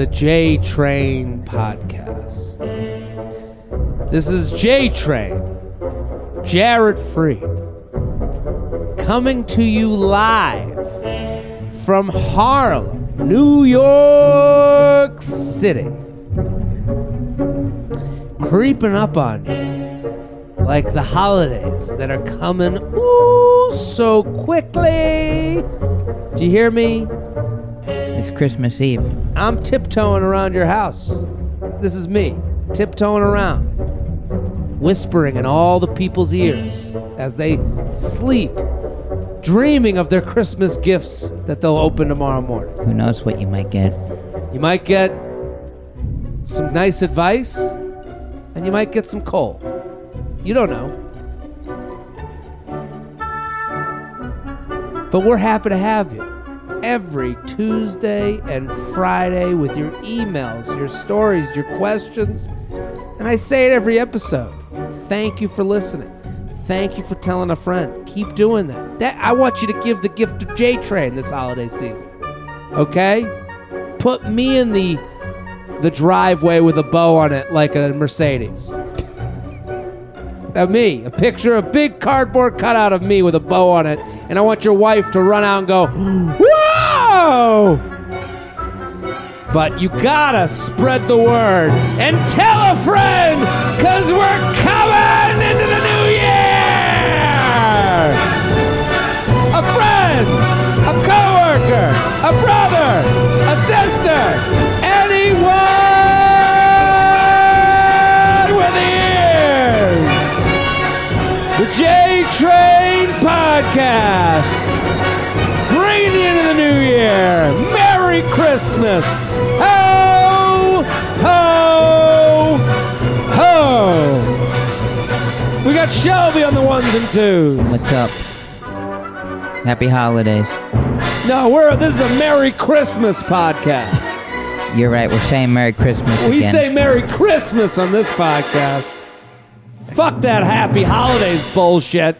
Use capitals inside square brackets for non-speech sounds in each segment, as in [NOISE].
the J Train podcast. This is J Train, Jared Freid, coming to you live from Harlem, New York City. Creeping up on you like the holidays that are coming ooh so quickly. Do you hear me? It's Christmas Eve. I'm tiptoeing around your house. This is me, tiptoeing around, whispering in all the people's ears as they sleep, dreaming of their Christmas gifts that they'll open tomorrow morning. Who knows what you might get? You might get some nice advice, and you might get some coal. You don't know. But we're happy to have you every Tuesday and Friday with your emails, your stories, your questions. And I say it every episode. Thank you for listening. Thank you for telling a friend. Keep doing that. That I want you to give the gift of J Train this holiday season. Okay? Put me in the the driveway with a bow on it like a Mercedes of me, a picture, a big cardboard cutout of me with a bow on it, and I want your wife to run out and go, [GASPS] But you gotta spread the word and tell a friend, Ho, ho, ho. We got Shelby on the ones and twos. What's up? Happy holidays. No, we're this is a Merry Christmas podcast. You're right. We're saying Merry Christmas We again. say Merry Christmas on this podcast. Fuck that Happy Holidays bullshit.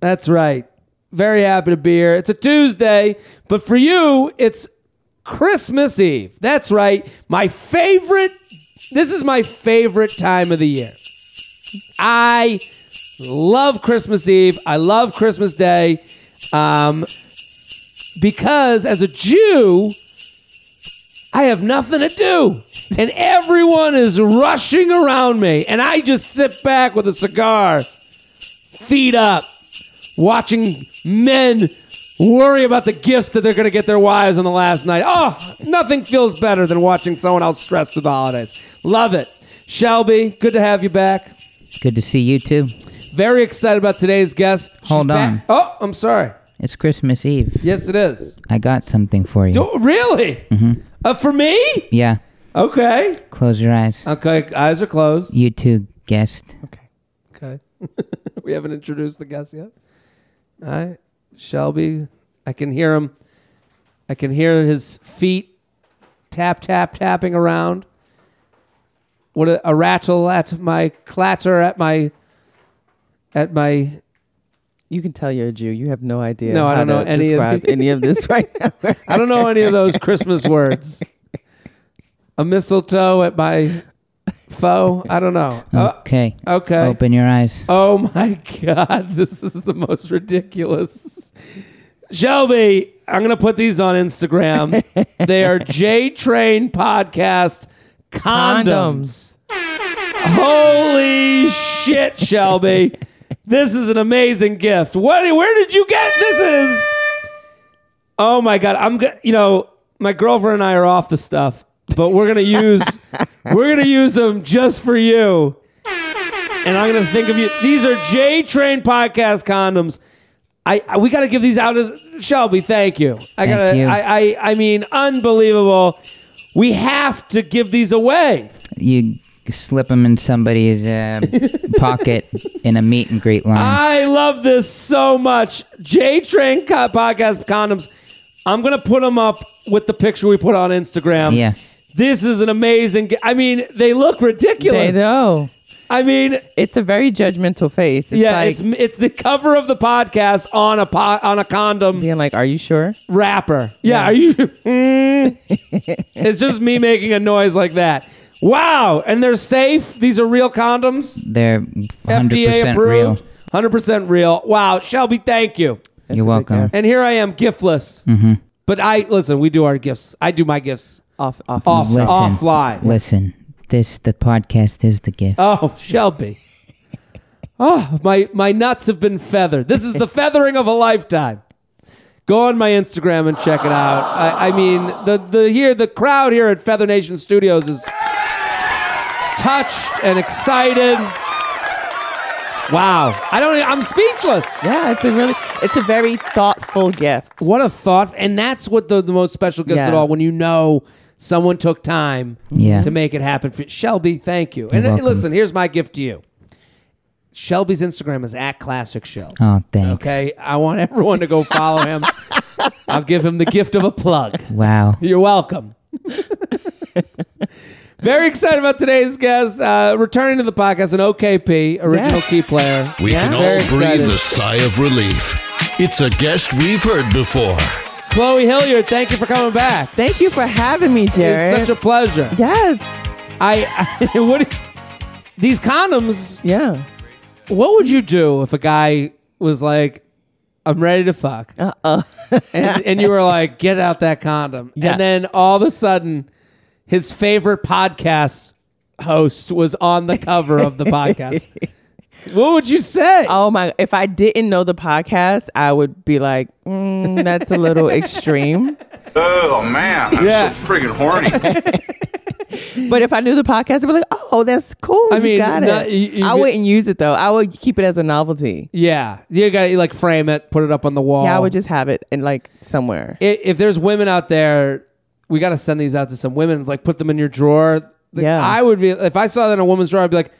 That's right. Very happy to be here. It's a Tuesday, but for you, it's Christmas Eve. That's right. My favorite. This is my favorite time of the year. I love Christmas Eve. I love Christmas Day. Um, because as a Jew, I have nothing to do. And everyone is rushing around me. And I just sit back with a cigar, feet up, watching men worry about the gifts that they're going to get their wives on the last night. Oh, nothing feels better than watching someone else stressed through the holidays. Love it. Shelby, good to have you back. Good to see you too. Very excited about today's guest. She's Hold back- on. Oh, I'm sorry. It's Christmas Eve. Yes, it is. I got something for you. Do- really? Uh, for me? Yeah. Okay. Close your eyes. Okay. Eyes are closed. You too, guest. Okay. Okay. [LAUGHS] We haven't introduced the guest yet. Right. Shelby, I can hear him. I can hear his feet tap, tap, tapping around. What a, a rattle at my clatter at my at my You can tell you're a Jew. You have no idea. No, I don't know any of any of this [LAUGHS] right now. I don't know any of those Christmas words. [LAUGHS] A mistletoe at my foe. I don't know. Uh, Okay. okay. Open your eyes. Oh my [LAUGHS] God, this is the most ridiculous. Shelby, I'm going to put these on Instagram. [LAUGHS] they are J Train Podcast condoms. Holy shit, Shelby. This is an amazing gift. What where did you get this is Oh my god, I'm going to, you know, my girlfriend and I are off the stuff, but we're going to use [LAUGHS] [LAUGHS] we're going to use them just for you and I'm gonna think of you. These are J Train podcast condoms. I, I we gotta give these out as Shelby. Thank you. I gotta. you. I, I I mean, unbelievable. We have to give these away. You slip them in somebody's uh, [LAUGHS] pocket in a meet and greet line. I love this so much. J Train co- podcast condoms. I'm gonna put them up with the picture we put on Instagram. Yeah. This is an amazing. gi- I mean, they look ridiculous. They know. I mean, It's a very judgmental face. It's yeah, like it's it's the cover of the podcast on a po- on a condom being like, "Are you sure?" Rapper. Yeah, Yeah. are you? [LAUGHS] Mm. it's just me making a noise like that. Wow, and they're safe. These are real condoms, They're 100% FDA real. approved, hundred percent real. Wow, Shelby, thank you. That's You're welcome. And here I am, giftless. Mm-hmm. But I listen. We do our gifts. I do my gifts Off, off, off Listen. offline. Listen, this the podcast is the gift. Oh, Shelby. [LAUGHS] Oh, my my nuts have been feathered. This is the [LAUGHS] feathering of a lifetime. Go on my Instagram and check it out. I, I mean, the the here the crowd here at Feather Nation Studios is touched and excited. Wow, I don't. I'm speechless. Yeah, it's a really, it's a very thoughtful gift. What a thought, and that's what the, the most special gifts Yeah. at all. When you know someone took time Yeah. to make it happen. For Shelby, thank you. And welcome. listen, here's my gift to you. Shelby's Instagram is at Classic Shelb. Oh, thanks. Okay, I want everyone to go follow him. [LAUGHS] I'll give him the gift of a plug. Wow. You're welcome. Very excited about today's guest. Uh, returning to the podcast, an OKP, original Yes. key player. We Yeah. can Very all breathe excited. a sigh of relief. It's a guest we've heard before. Chloe Hilliard, thank you for coming back. Thank you for having me, Jared. It's such a pleasure. yes. I, I [LAUGHS] what these condoms. Yeah. What would you do if a guy was like, "I'm ready to fuck," Uh-uh. and and you were like, "Get out that condom," Yeah. and then all of a sudden, his favorite podcast host was on the cover of the [LAUGHS] podcast. What would you say? Oh my! If I didn't know the podcast, I would be like, mm, "That's a little [LAUGHS] extreme." Oh man, I'm Yeah. so friggin' horny. [LAUGHS] But if I knew the podcast, I'd be like, "Oh, that's cool. I you mean, got not- it." you- you- I wouldn't use it though. I would keep it as a novelty. yeah, you got to like frame it, put it up on the wall. Yeah, I would just have it in like somewhere. I- if there's women out there, we got to send these out to some women. Like, put them in your drawer. Like, Yeah. I would be if I saw that in a woman's drawer. I'd be like, s-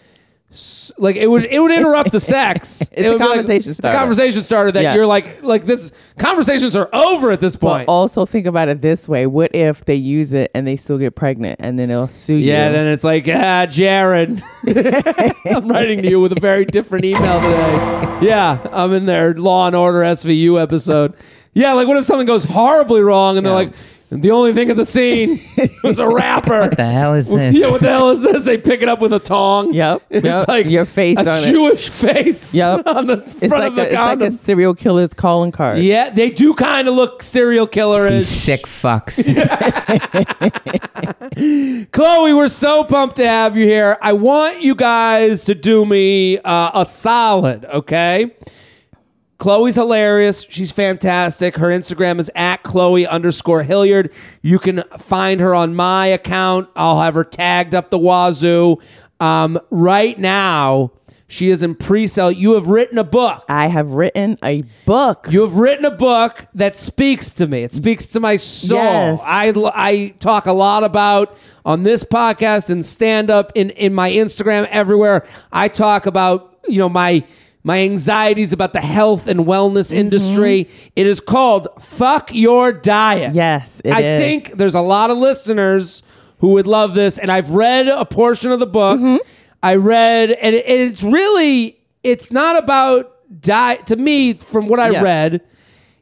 like it would it would interrupt the sex. [LAUGHS] It a be like- conversation It's a conversation starter that Yeah. you're like like this. Conversations are over at this But point. also think about it this way: What if they use it and they still get pregnant, and then they'll sue you? yeah, then it's like, ah, Jared, [LAUGHS] I'm writing to you with a very different email today. Yeah, I'm in their Law and Order SVU episode. Yeah, like what if something goes horribly wrong and they're Yeah. Like, the only thing at the scene [LAUGHS] was a rapper. What the hell is this? Yeah, what the hell is this? They pick it up with a tong. Yep, And yep. It's like Your face a on it. Jewish face. Yep. [LAUGHS] On the it's front like of the a, it's like a serial killer's calling card. yeah, they do kind of look serial killer These sick fucks. [LAUGHS] Chloe, we're so pumped to have you here. I want you guys to do me uh, a solid, okay? Chloe's hilarious. She's fantastic. Her Instagram is at Chloe underscore Hilliard. You can find her on my account. I'll have her tagged up the wazoo. Um, right now, she is in pre-sale. You have written a book. I have written a book. You have written a book that speaks to me. It speaks to my soul. Yes. I, I talk a lot about on this podcast and stand up in, in my Instagram everywhere. I talk about, you know, my my anxieties about the health and wellness Mm-hmm. industry. It is called Fuck Your Diet. Yes, it I is. think there's a lot of listeners who would love this, and I've read a portion of the book. Mm-hmm. I read, and it- it's really, it's not about diet. To me, from what I Yeah. read,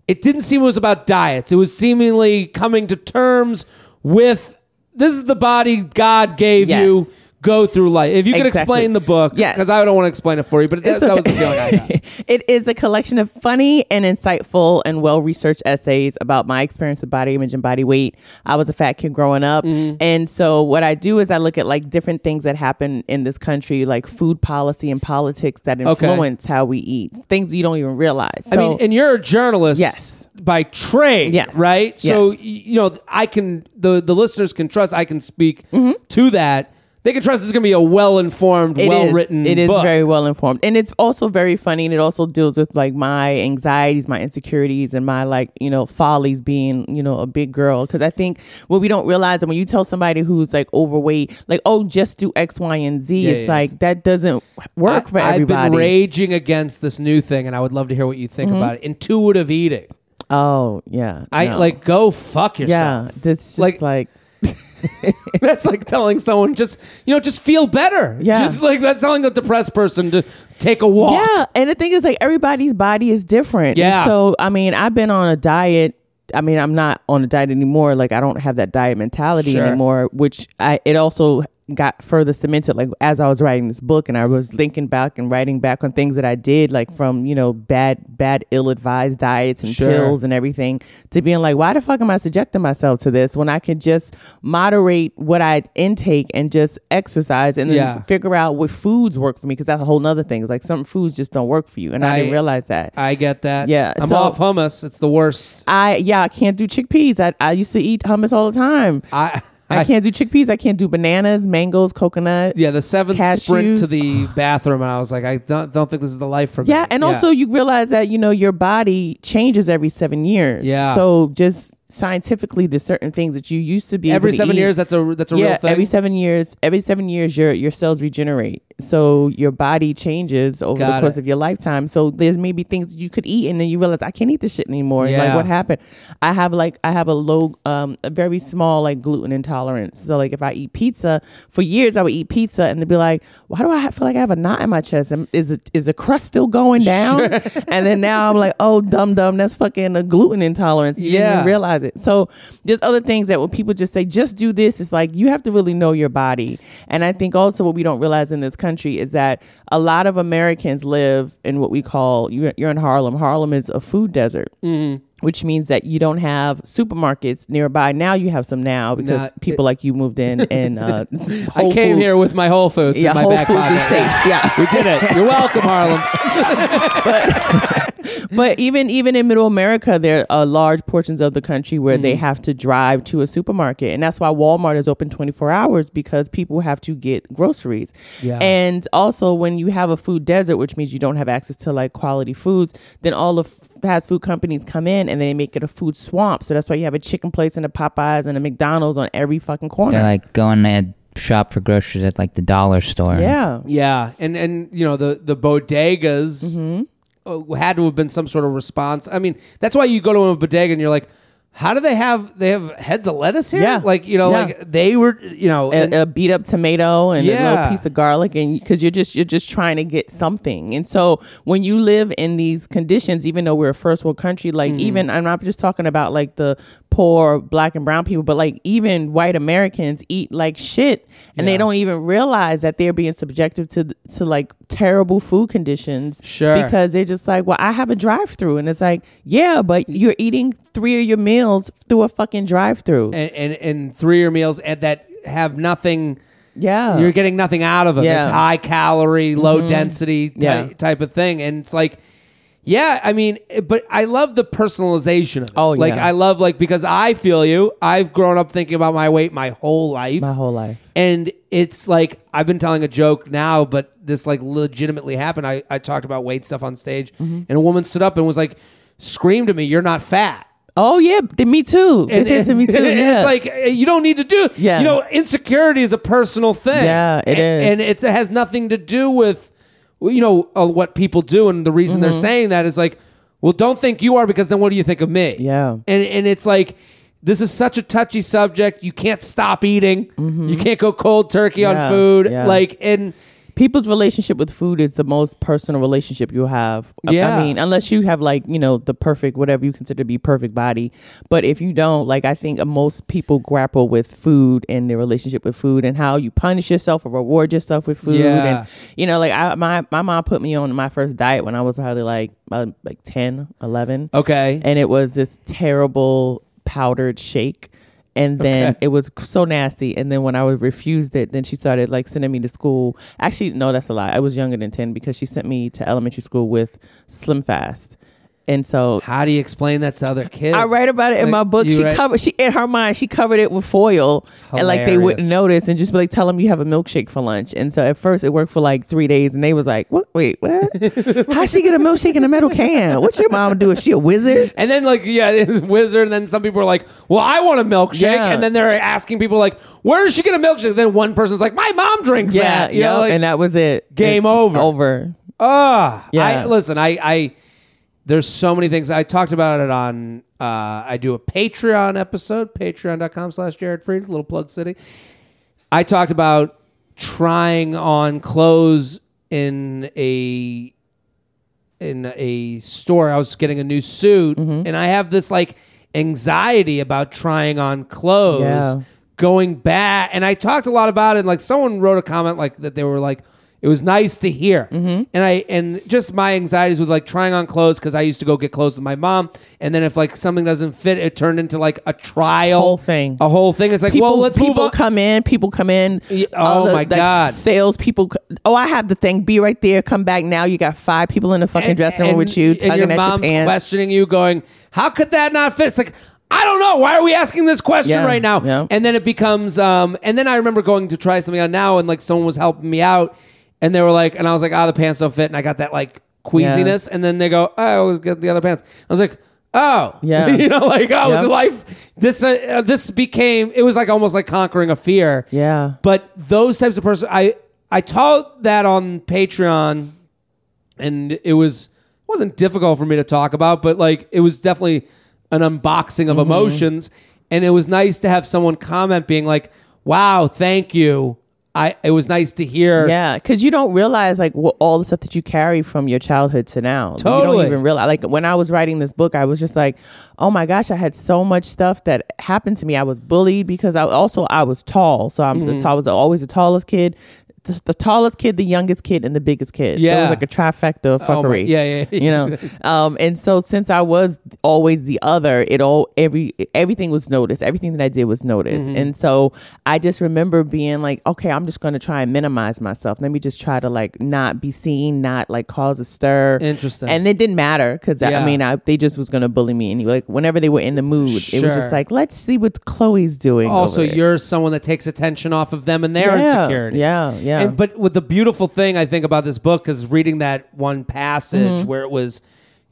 it didn't seem it was about diets. It was seemingly coming to terms with this is the body God gave Yes. you. Go through life. If you could Exactly. explain the book, Yes. because I don't want to explain it for you, but that, It's that was the feeling I got. [LAUGHS] it is a collection of funny and insightful and well researched essays about my experience with body image and body weight. I was a fat kid growing up. Mm-hmm. And so what I do is I look at like different things that happen in this country, like food policy and politics that Okay. influence how we eat, things you don't even realize. I mean, and you're a journalist, Yes. by trade, Yes. right? So Yes. you know, I can the the listeners can trust. I can speak to that. They can trust it's going to be a well informed, It is. well written. It is very well informed, and it's also very funny. And it also deals with like my anxieties, my insecurities, and my like you know follies being you know a big girl. Because I think what we don't realize, and when you tell somebody who's like overweight, like oh just do X, Y, and Z, Yeah, it's yeah, like that doesn't work for everybody. I've. Mm-hmm. been raging against this new thing, and I would love to hear what you think about it. Intuitive eating. oh yeah, I no. like go fuck yourself. yeah. It's just Like- like, [LAUGHS] [LAUGHS] that's like telling someone just you know just feel better. Yeah. just like that's telling a depressed person to take a walk. Yeah, and the thing is, like everybody's body is different. Yeah. And so I mean, I've been on a diet. I mean, I'm not on a diet anymore. Like I don't have that diet mentality Sure. anymore. Which I it also got further cemented. Like as I was writing this book, and I was thinking back and writing back on things that I did, like from you know bad, bad, ill-advised diets and Sure. pills and everything, to being like, why the fuck am I subjecting myself to this when I could just moderate what I intake and just exercise and then Yeah. figure out what foods work for me because that's a whole nother thing. It's like some foods just don't work for you, and I, I- didn't realize that. I get that. Yeah, I'm so- off hummus. It's the worst. I yeah, I can't do chickpeas. I I used to eat hummus all the time. I I, can't do chickpeas. I can't do bananas, mangoes, coconut. Yeah, the seventh sprint to the bathroom, and I was like, I don't, don't think this is the life for me. Yeah, and also you realize that you know your body changes every seven years. Yeah. So just scientifically, there's certain things that you used to be every to seven eat. years, that's a that's a yeah, real thing. every seven years, every seven years, your your cells regenerate. So your body changes over Got the course it. of your lifetime. So there's maybe things you could eat, and then you realize I can't eat this shit anymore. Yeah. Like what happened? I have like I have a low, um, a very small like gluten intolerance. So like if I eat pizza for years, I would eat pizza, and they'd be like, "Why do I feel like I have a knot in my chest? Is it is the crust still going down?" [LAUGHS] and then now I'm like, "Oh, dumb dumb, that's fucking a gluten intolerance." You didn't Yeah. even realize it. So there's other things that when people just say, just do this, it's like you have to really know your body. And I think also what we don't realize in this country is that a lot of Americans live in what we call, you're, you're in Harlem. Harlem is a food desert. Mm-hmm. Which means that you don't have supermarkets nearby. Now you have some now because Not- people like you moved in [LAUGHS] and uh, I came Food- here with my Whole Foods Yeah, in my Whole Foods pocket. is safe. Yeah. we did it. You're welcome, Harlem. but [LAUGHS] [LAUGHS] even even in middle america there are large portions of the country where they Mm-hmm. have to drive to a supermarket and that's why walmart is open 24 hours because people have to get groceries Yeah. and also when you have a food desert which means you don't have access to like quality foods then all the fast food companies come in and they make it a food swamp so that's why you have a chicken place and a popeyes and a mcdonald's on every fucking corner They're like going to shop for groceries at like the dollar store. yeah Yeah, and and you know the the bodegas Mm-hmm. Uh, had to have been some sort of response. I mean, that's why you go to a bodega and you're like, how do they have they have heads of lettuce here? Yeah. like you know, Yeah. like they were, you know, and- a, a beat up tomato and a little piece of garlic and because you're just you're just trying to get something and so when you live in these conditions even though we're a first world country like Mm-hmm. even i'm not just talking about like the poor black and brown people but like even white americans eat like shit and Yeah. they don't even realize that they're being subjective to to like terrible food conditions Sure. because they're just like well i have a drive through and it's like yeah but you're eating three of your meals through a fucking drive through and, and and three of your meals and that have nothing. yeah You're getting nothing out of them. Yeah. It's high calorie, low mm-hmm. density ty- Yeah. type of thing, and it's like. Yeah, I mean, but I love the personalization of it. Oh, like. I love like because I feel you. I've grown up thinking about my weight my whole life. my whole life And it's like I've been telling a joke now, but this like legitimately happened. I, I talked about weight stuff on stage, Mm-hmm. and a woman stood up and was like, screamed at me, "You're not fat." Oh yeah, me too. And, said to me [LAUGHS] too. and Yeah. it's like eh, you don't need to do. Yeah. you know, insecurity is a personal thing. Yeah, it it is. and it's, it has nothing to do with you know uh, what people do, and the reason they're Mm-hmm. saying that is like, well, don't think you are because then what do you think of me? Yeah. and and it's like. This is such a touchy subject. You can't stop eating. You can't go cold turkey on Mm-hmm. Yeah, food. yeah. Like, and People's relationship with food is the most personal relationship you'll have. I- Yeah. I mean, unless you have like, you know, the perfect, whatever you consider to be perfect body. But if you don't, like, I think most people grapple with food and their relationship with food and how you punish yourself or reward yourself with food. Yeah. And, you know, like, I, my, my mom put me on my first diet when I was probably like, uh, like 10, 11. okay, and it was this terrible powdered shake and then Okay. it was so nasty. And then when i refused it then she started like sending me to school. Actually no that's a lie. I was younger than 10 because she sent me to elementary school with SlimFast and so how do you explain that to other kids? I write about it in Like, my book. She write- covered she in her mind she covered it with foil and like they wouldn't notice and just be like tell them you have a milkshake for lunch. And so at first it worked for like three days and they was like, what? Wait, what? [LAUGHS] How she get a milkshake in a metal can? What your mom do? Is she a wizard? And then like yeah, [LAUGHS] it's wizard. And then some people are like, "Well, I want a milkshake." Yeah. And then they're asking people like, "Where does she get a milkshake?" then one person's like, "My mom drinks Yeah, that." You know, yeah, like, and that was it. Game It- over. Over. Ah, Yeah. I listen. I, I there's so many things. I talked about it on Uh, I do a Patreon episode, patreon.com slash Jared Freid, little plug city. I talked about trying on clothes in a in a store. I was getting a new suit, Mm-hmm. and I have this like anxiety about trying on clothes, Yeah. going back. And I talked a lot about it. And like someone wrote a comment like that they were like, it was nice to hear. Mm-hmm. And I and just my anxieties with like trying on clothes because I used to go get clothes with my mom, and then if like something doesn't fit, it turned into like a trial, A Whole thing. a whole thing. It's like, people, well, let's people move on. come in. People come in. Yeah, oh my God. Sales people. Oh, I have the thing. Be right there. Come back now. You got five people in the fucking dressing room with you, and tugging your at mom's your pants. questioning you, going, "How could that not fit?" It's like. I don't know. Why are we asking this question Yeah, right now? yeah. And then it becomes, um, and then I remember going to try something on now, and like someone was helping me out, and they were like, and I was like, ah, the pants don't fit, and I got that like queasiness, and then they go, oh, I always get the other pants. I was like, oh, Yeah. [LAUGHS] you know, like oh, Yeah. life. This uh, uh, this became it was like almost like conquering a fear. Yeah. But those types of person, I I taught that on Patreon, and it was wasn't difficult for me to talk about, but like it was definitely an unboxing of Mm-hmm. emotions, and it was nice to have someone comment being like, "Wow, thank you." I it was nice to hear. Yeah, because you don't realize like what, all the stuff that you carry from your childhood to now. You Totally. don't even realize. Like when I was writing this book, I was just like, oh my gosh, I had so much stuff that happened to me. I was bullied because I also I was tall, so I'm Mm-hmm. the tall. I was always the tallest kid. The, the tallest kid, the youngest kid, and the biggest kid. so it was like a trifecta of Oh fuckery. yeah, yeah, yeah. You know, [LAUGHS] um, and so since I was always the other, it all every everything was noticed. Everything that I did was noticed, Mm-hmm. and so I just remember being like, okay, I'm just going to try and minimize myself. Let me just try to like not be seen, not like cause a stir. Interesting. And it didn't matter because Yeah. I mean, I, they just was going to bully me anyway. Like whenever they were in the mood, it was just like, let's see what Chloe's doing. also over you're someone that takes attention off of them and their Yeah, insecurities. yeah, yeah. And, but with the beautiful thing I think about this book is reading that one passage Mm-hmm. where it was,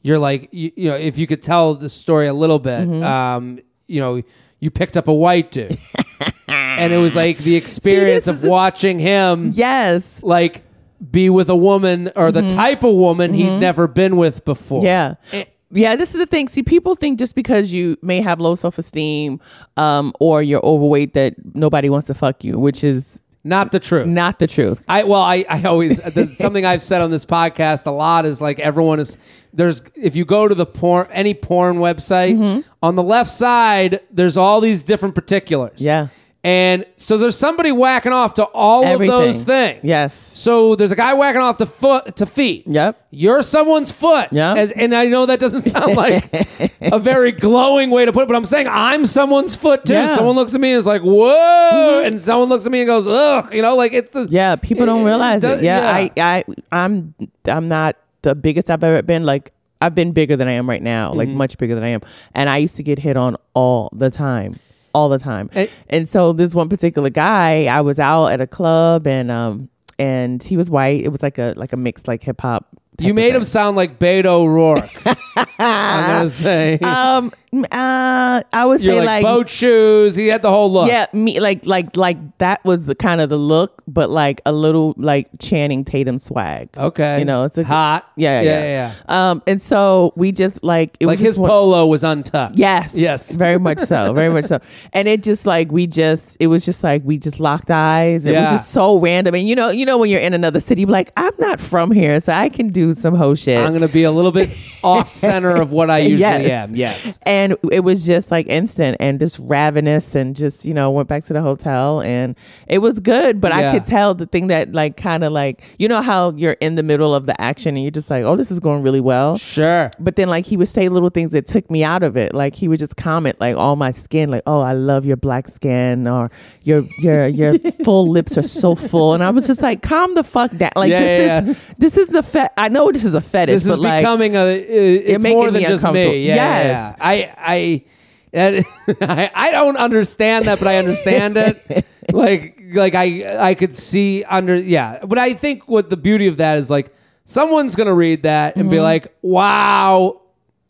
you're like, you, you know, if you could tell the story a little bit, Mm-hmm. um, you know, you picked up a white dude, [LAUGHS] and it was like the experience this of watching him, yes. like be with a woman or the type of woman he'd never been with before. Mm-hmm. Yeah. Yeah, this is the thing. See, people think just because you may have low self esteem um, or you're overweight that nobody wants to fuck you, which is Not the truth. not the truth. I well, I I always the, [LAUGHS] something I've said on this podcast a lot is like everyone is there's if you go to the porn any porn website Mm-hmm. on the left side there's all these different particulars. Yeah. And so there's somebody whacking off to all Everything. of those things. Yes. So there's a guy whacking off to foot to feet. Yep. You're someone's foot. Yep. As, and I know that doesn't [LAUGHS] sound like a very glowing way to put it, but I'm saying I'm someone's foot too. Yeah. Mm-hmm. Someone looks at me and is like, whoa. And someone looks at me and goes, ugh. You know, like it's the. Yeah, people don't realize does- it. Yeah, yeah. I, I, I'm, I'm not the biggest I've ever been. Like, I've been bigger than I am right now, Mm-hmm. like much bigger than I am. And I used to get hit on all the time, all the time. And- And, so this one particular guy, I was out at a club and um and he was white. It was like a like a mixed like hip hop. You made him sound like Beto O'Rourke. [LAUGHS] I'm gonna say Um, uh, I would you're say like, like, boat shoes. He had the whole look. yeah, me like like like that was the kind of the look, but like a little like Channing Tatum swag. Okay. you know, it's a hot. Yeah, yeah, yeah, yeah. Um, and so we just like it Like was his one- polo was untucked. Yes. Yes. Very much so. [LAUGHS] Very much so. And it just like we just it was just like we just locked eyes. And it Yeah. was just so random. And you know, you know when you're in another city, you're like, I'm not from here, so I can do some hoe shit. I'm gonna be a little bit [LAUGHS] off center of what I usually Yes. am. Yes. and it was just like instant and just ravenous and just you know went back to the hotel and it was good but Yeah. i could tell the thing that like kind of like you know how you're in the middle of the action and you're just like oh this is going really well Sure. but then like he would say little things that took me out of it like he would just comment like on my skin like oh i love your black skin or your your your [LAUGHS] full lips are so full and i was just like calm the fuck down like Yeah, this yeah, is this is the fe- i know this is a fetish This is but like becoming a. It's more than just me. Yeah, Yes. yeah, yeah. I I. [LAUGHS] I I don't understand that, but I understand it. [LAUGHS] like like I I could see under yeah, but I think what the beauty of that is like someone's gonna read that and Mm-hmm. be like, wow,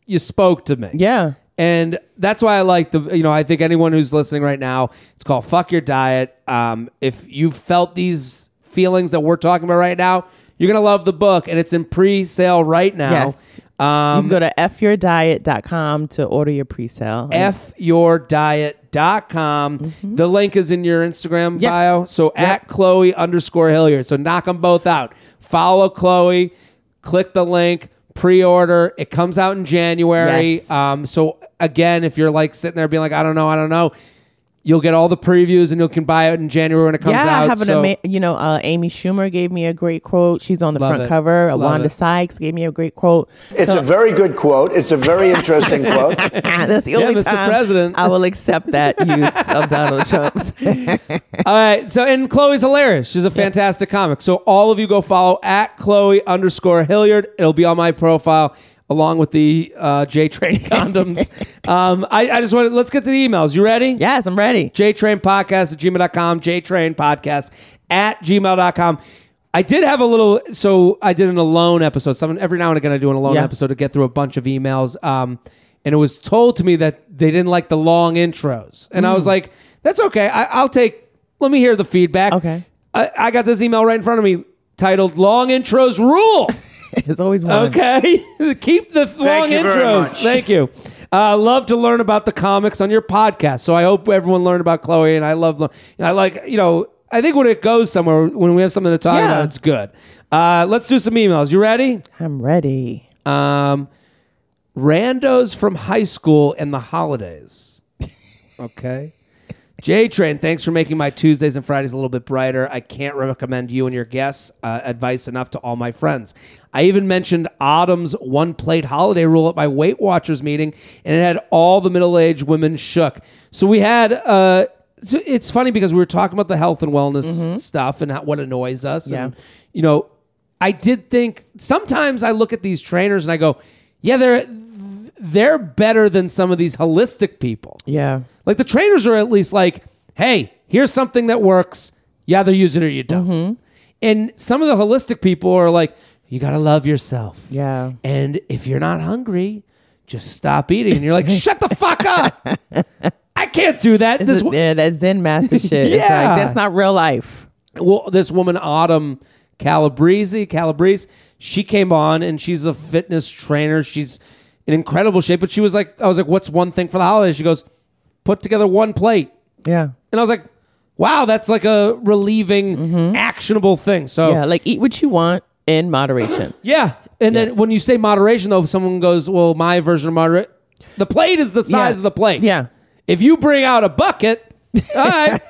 you spoke to me. yeah And that's why I like the, you know, I think anyone who's listening right now, it's called Fuck Your Diet. Um, if you've felt these feelings that we're talking about right now, you're going to love the book and it's in pre sale right now. Yes. you Um, can go to fyourdiet.com to order your pre-sale. fyourdiet.com. The link is in your Instagram Mm-hmm. Yes. bio. So at Chloe underscore Hilliard. So knock them both out. Follow Chloe, click the link, pre order. It comes out in January. Yes. Um, so again, if you're like sitting there being like, I don't know, I don't know, you'll get all the previews and you can buy it in January when it comes yeah, out. I have an So- ama- you know, uh, Amy Schumer gave me a great quote. She's on the Love front it. cover. Love Wanda it. Sykes gave me a great quote. It's So- a very good quote. It's a very interesting [LAUGHS] quote. That's the Yeah, only Mr. time President. I will accept that use of Donald Trump's. [LAUGHS] All right. So, and Chloe's hilarious. She's a fantastic comic. So, all of you go follow at Chloe underscore Hilliard. It'll be on my profile along with the uh, J Train [LAUGHS] condoms. um, I, I just want to, let's get to the emails. You ready? yes, I'm ready. J Train podcast at gmail.com, J Train podcast at gmail.com. I did have a little, so I did an alone episode. Some, every now and again, I do an alone Yeah. episode to get through a bunch of emails. Um, and it was told to me that they didn't like the long intros. And I was like, that's okay. I, I'll take, let me hear the feedback. Okay. I, I got this email right in front of me titled Long Intros Rule. [LAUGHS] [LAUGHS] There's always one. Okay. [LAUGHS] Keep the long you very intros. much. Thank you. Uh, love to learn about the comics on your podcast. So I hope everyone learned about Chloe. And I love, lear- and I like, you know, I think when it goes somewhere, when we have something to talk Yeah. about, it's good. Uh, let's do some emails. You ready? I'm ready. Um, randos from high school and the holidays. [LAUGHS] Okay. J Train, thanks for making my Tuesdays and Fridays a little bit brighter. I can't recommend you and your guests' uh, advice enough to all my friends. I even mentioned Autumn's one plate holiday rule at my Weight Watchers meeting, and it had all the middle aged women shook. So we had. Uh, so it's funny because we were talking about the health and wellness stuff and how, what annoys us. Yeah. And, you know, I did think sometimes I look at these trainers and I go, yeah, they're they're better than some of these holistic people. Yeah. Like the trainers are at least like, hey, here's something that works. You either use it or you don't. Mm-hmm. And some of the holistic people are like, you got to love yourself. Yeah. And if you're not hungry, just stop eating. And you're like, shut the fuck up. I can't do that. This This is, wo- yeah, that Zen master [LAUGHS] shit. It's Yeah. like, that's not real life. well, this woman Autumn Calabrese, Calabrese, she came on and she's a fitness trainer. She's in incredible shape, but she was like, I was like, what's one thing for the holidays? She goes, put together one plate. Yeah. And I was like, wow, that's like a relieving, mm-hmm. actionable thing. So Yeah. Like eat what you want in moderation. [GASPS] yeah. And then when you say moderation, though, someone goes, well, my version of moderate, the plate is the size Yeah. of the plate. Yeah. If you bring out a bucket, all right,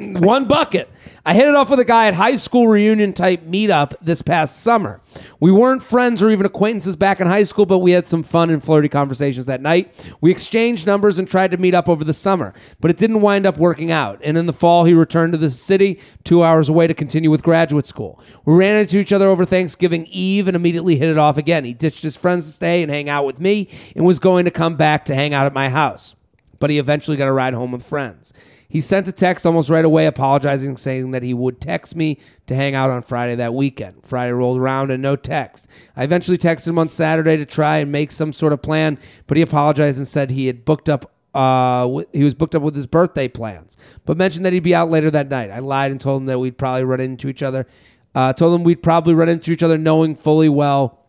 [LAUGHS] one bucket. I hit it off with a guy at high school reunion type meetup this past summer. We weren't friends or even acquaintances back in high school, but we had some fun and flirty conversations that night. We exchanged numbers and tried to meet up over the summer, but it didn't wind up working out. And in the fall, he returned to the city two hours away to continue with graduate school. We ran into each other over Thanksgiving Eve and immediately hit it off again. He ditched his friends to stay and hang out with me and was going to come back to hang out at my house but he eventually got a ride home with friends. He sent a text almost right away apologizing, saying that he would text me to hang out on Friday that weekend. Friday rolled around and no text. I eventually texted him on Saturday to try and make some sort of plan, but he apologized and said he had booked up. Uh, he was booked up with his birthday plans, but mentioned that he'd be out later that night. I lied and told him that we'd probably run into each other. Uh, told him we'd probably run into each other, knowing fully well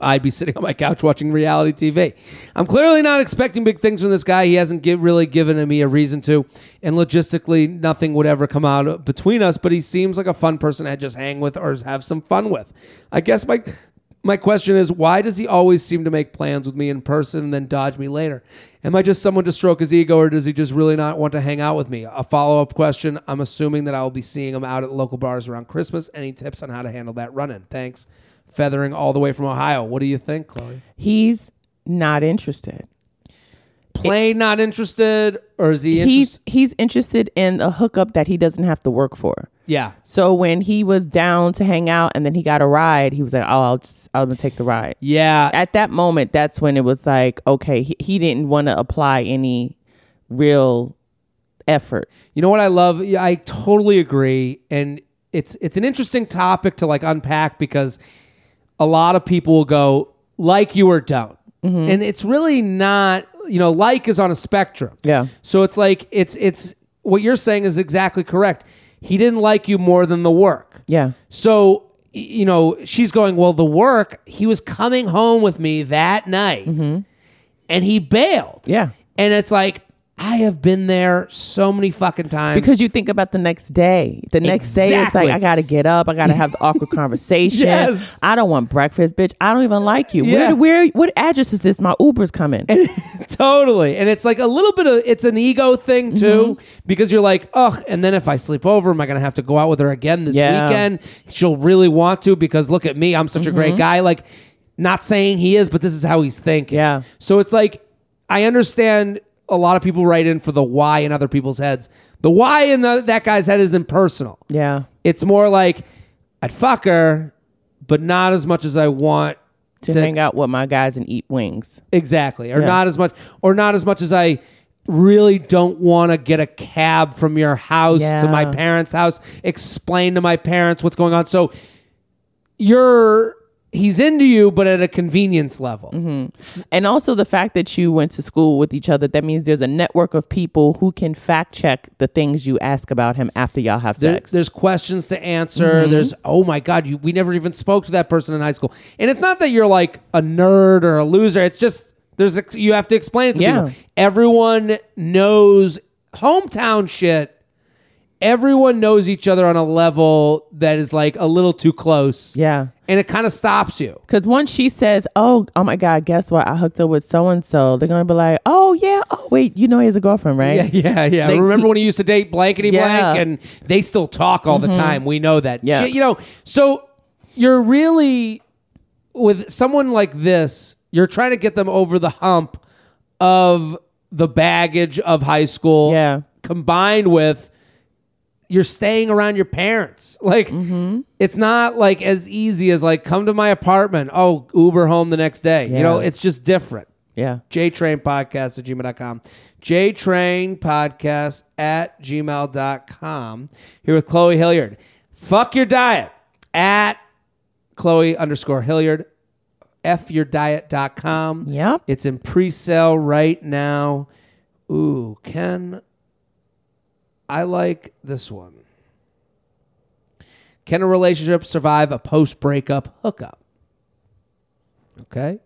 I'd be sitting on my couch watching reality TV. I'm clearly not expecting big things from this guy. He hasn't really given me a reason to, and logistically, nothing would ever come out between us. But he seems like a fun person to just hang with or have some fun with. I guess my my question is, why does he always seem to make plans with me in person and then dodge me later? Am I just someone to stroke his ego, or does he just really not want to hang out with me? A follow up question. I'm assuming that I will be seeing him out at local bars around Christmas. Any tips on how to handle that run in? Thanks feathering all the way from Ohio. What do you think, Chloe? He's not interested. Plain not interested, or is he He's interested? he's interested in a hookup that he doesn't have to work for. Yeah, So when he was down to hang out and then he got a ride, he was like, "Oh, I'll just I'm gonna take the ride." yeah. At that moment, that's when it was like, okay, he, he didn't want to apply any real effort. You know what I love? I totally agree, and it's it's an interesting topic to like unpack because a lot of people will go like you or don't, Mm-hmm. and it's really not. You know, like is on a spectrum. Yeah. So it's like it's it's what you're saying is exactly correct. He didn't like you more than the work. Yeah. So you know, she's going, well, the work, he was coming home with me that night and he bailed. Mm-hmm. Yeah. And it's like, I have been there so many fucking times. Because you think about the next day. The next day, it's Exactly. like, I got to get up. I got to have the awkward [LAUGHS] conversation. Yes. I don't want breakfast, bitch. I don't even like you. Yeah. Where, where, what address is this? My Uber's coming. [LAUGHS] totally. And it's like a little bit of, it's an ego thing too, Mm-hmm. because you're like, ugh, and then if I sleep over, am I going to have to go out with her again this Yeah. weekend? She'll really want to because look at me, I'm such a Mm-hmm. great guy. Like, not saying he is, but this is how he's thinking. Yeah. So it's like, I understand a lot of people write in for the why in other people's heads. The why in the, that guy's head is impersonal. yeah. It's more like, I'd fuck her, but not as much as I want To, hang out with my guys and eat wings. Exactly. Or Yeah. not as much or not as much as I really don't want to get a cab from your house to my parents' house, explain to my parents what's going on. So you're he's into you but at a convenience level. Mm-hmm. And also the fact that you went to school with each other, that means there's a network of people who can fact check the things you ask about him after y'all have There- sex. there's questions to answer. Mm-hmm. There's oh my god, you we never even spoke to that person in high school. And it's not that you're like a nerd or a loser. It's just there's ex- you have to explain it to Yeah. people. Everyone knows hometown shit. Everyone knows each other on a level that is like a little too close. yeah. And it kind of stops you. Because once she says, "Oh, oh my God, guess what? I hooked up with so and so," they're gonna be like, "Oh yeah, oh wait, you know he has a girlfriend, right?" Yeah, yeah, yeah. They- Remember when he used to date blankety Yeah. Mm-hmm. blank and they still talk all the time. We know that. Yeah. Shit, you know, so you're really with someone like this, you're trying to get them over the hump of the baggage of high school Yeah. combined with you're staying around your parents. [LAUGHS] Like Mm-hmm. it's not like as easy as like come to my apartment. Oh, Uber home the next day. You know, it's just different. yeah. JTrain Podcast at gmail.com. JTrain Podcast at gmail.com. Here with Chloe Hilliard. Fuck your diet at Chloe underscore Hilliard. FYourDiet.com. Yep. It's in pre sale right now. Ooh, Ken, I like this one. Can a relationship survive a post breakup hookup? Okay.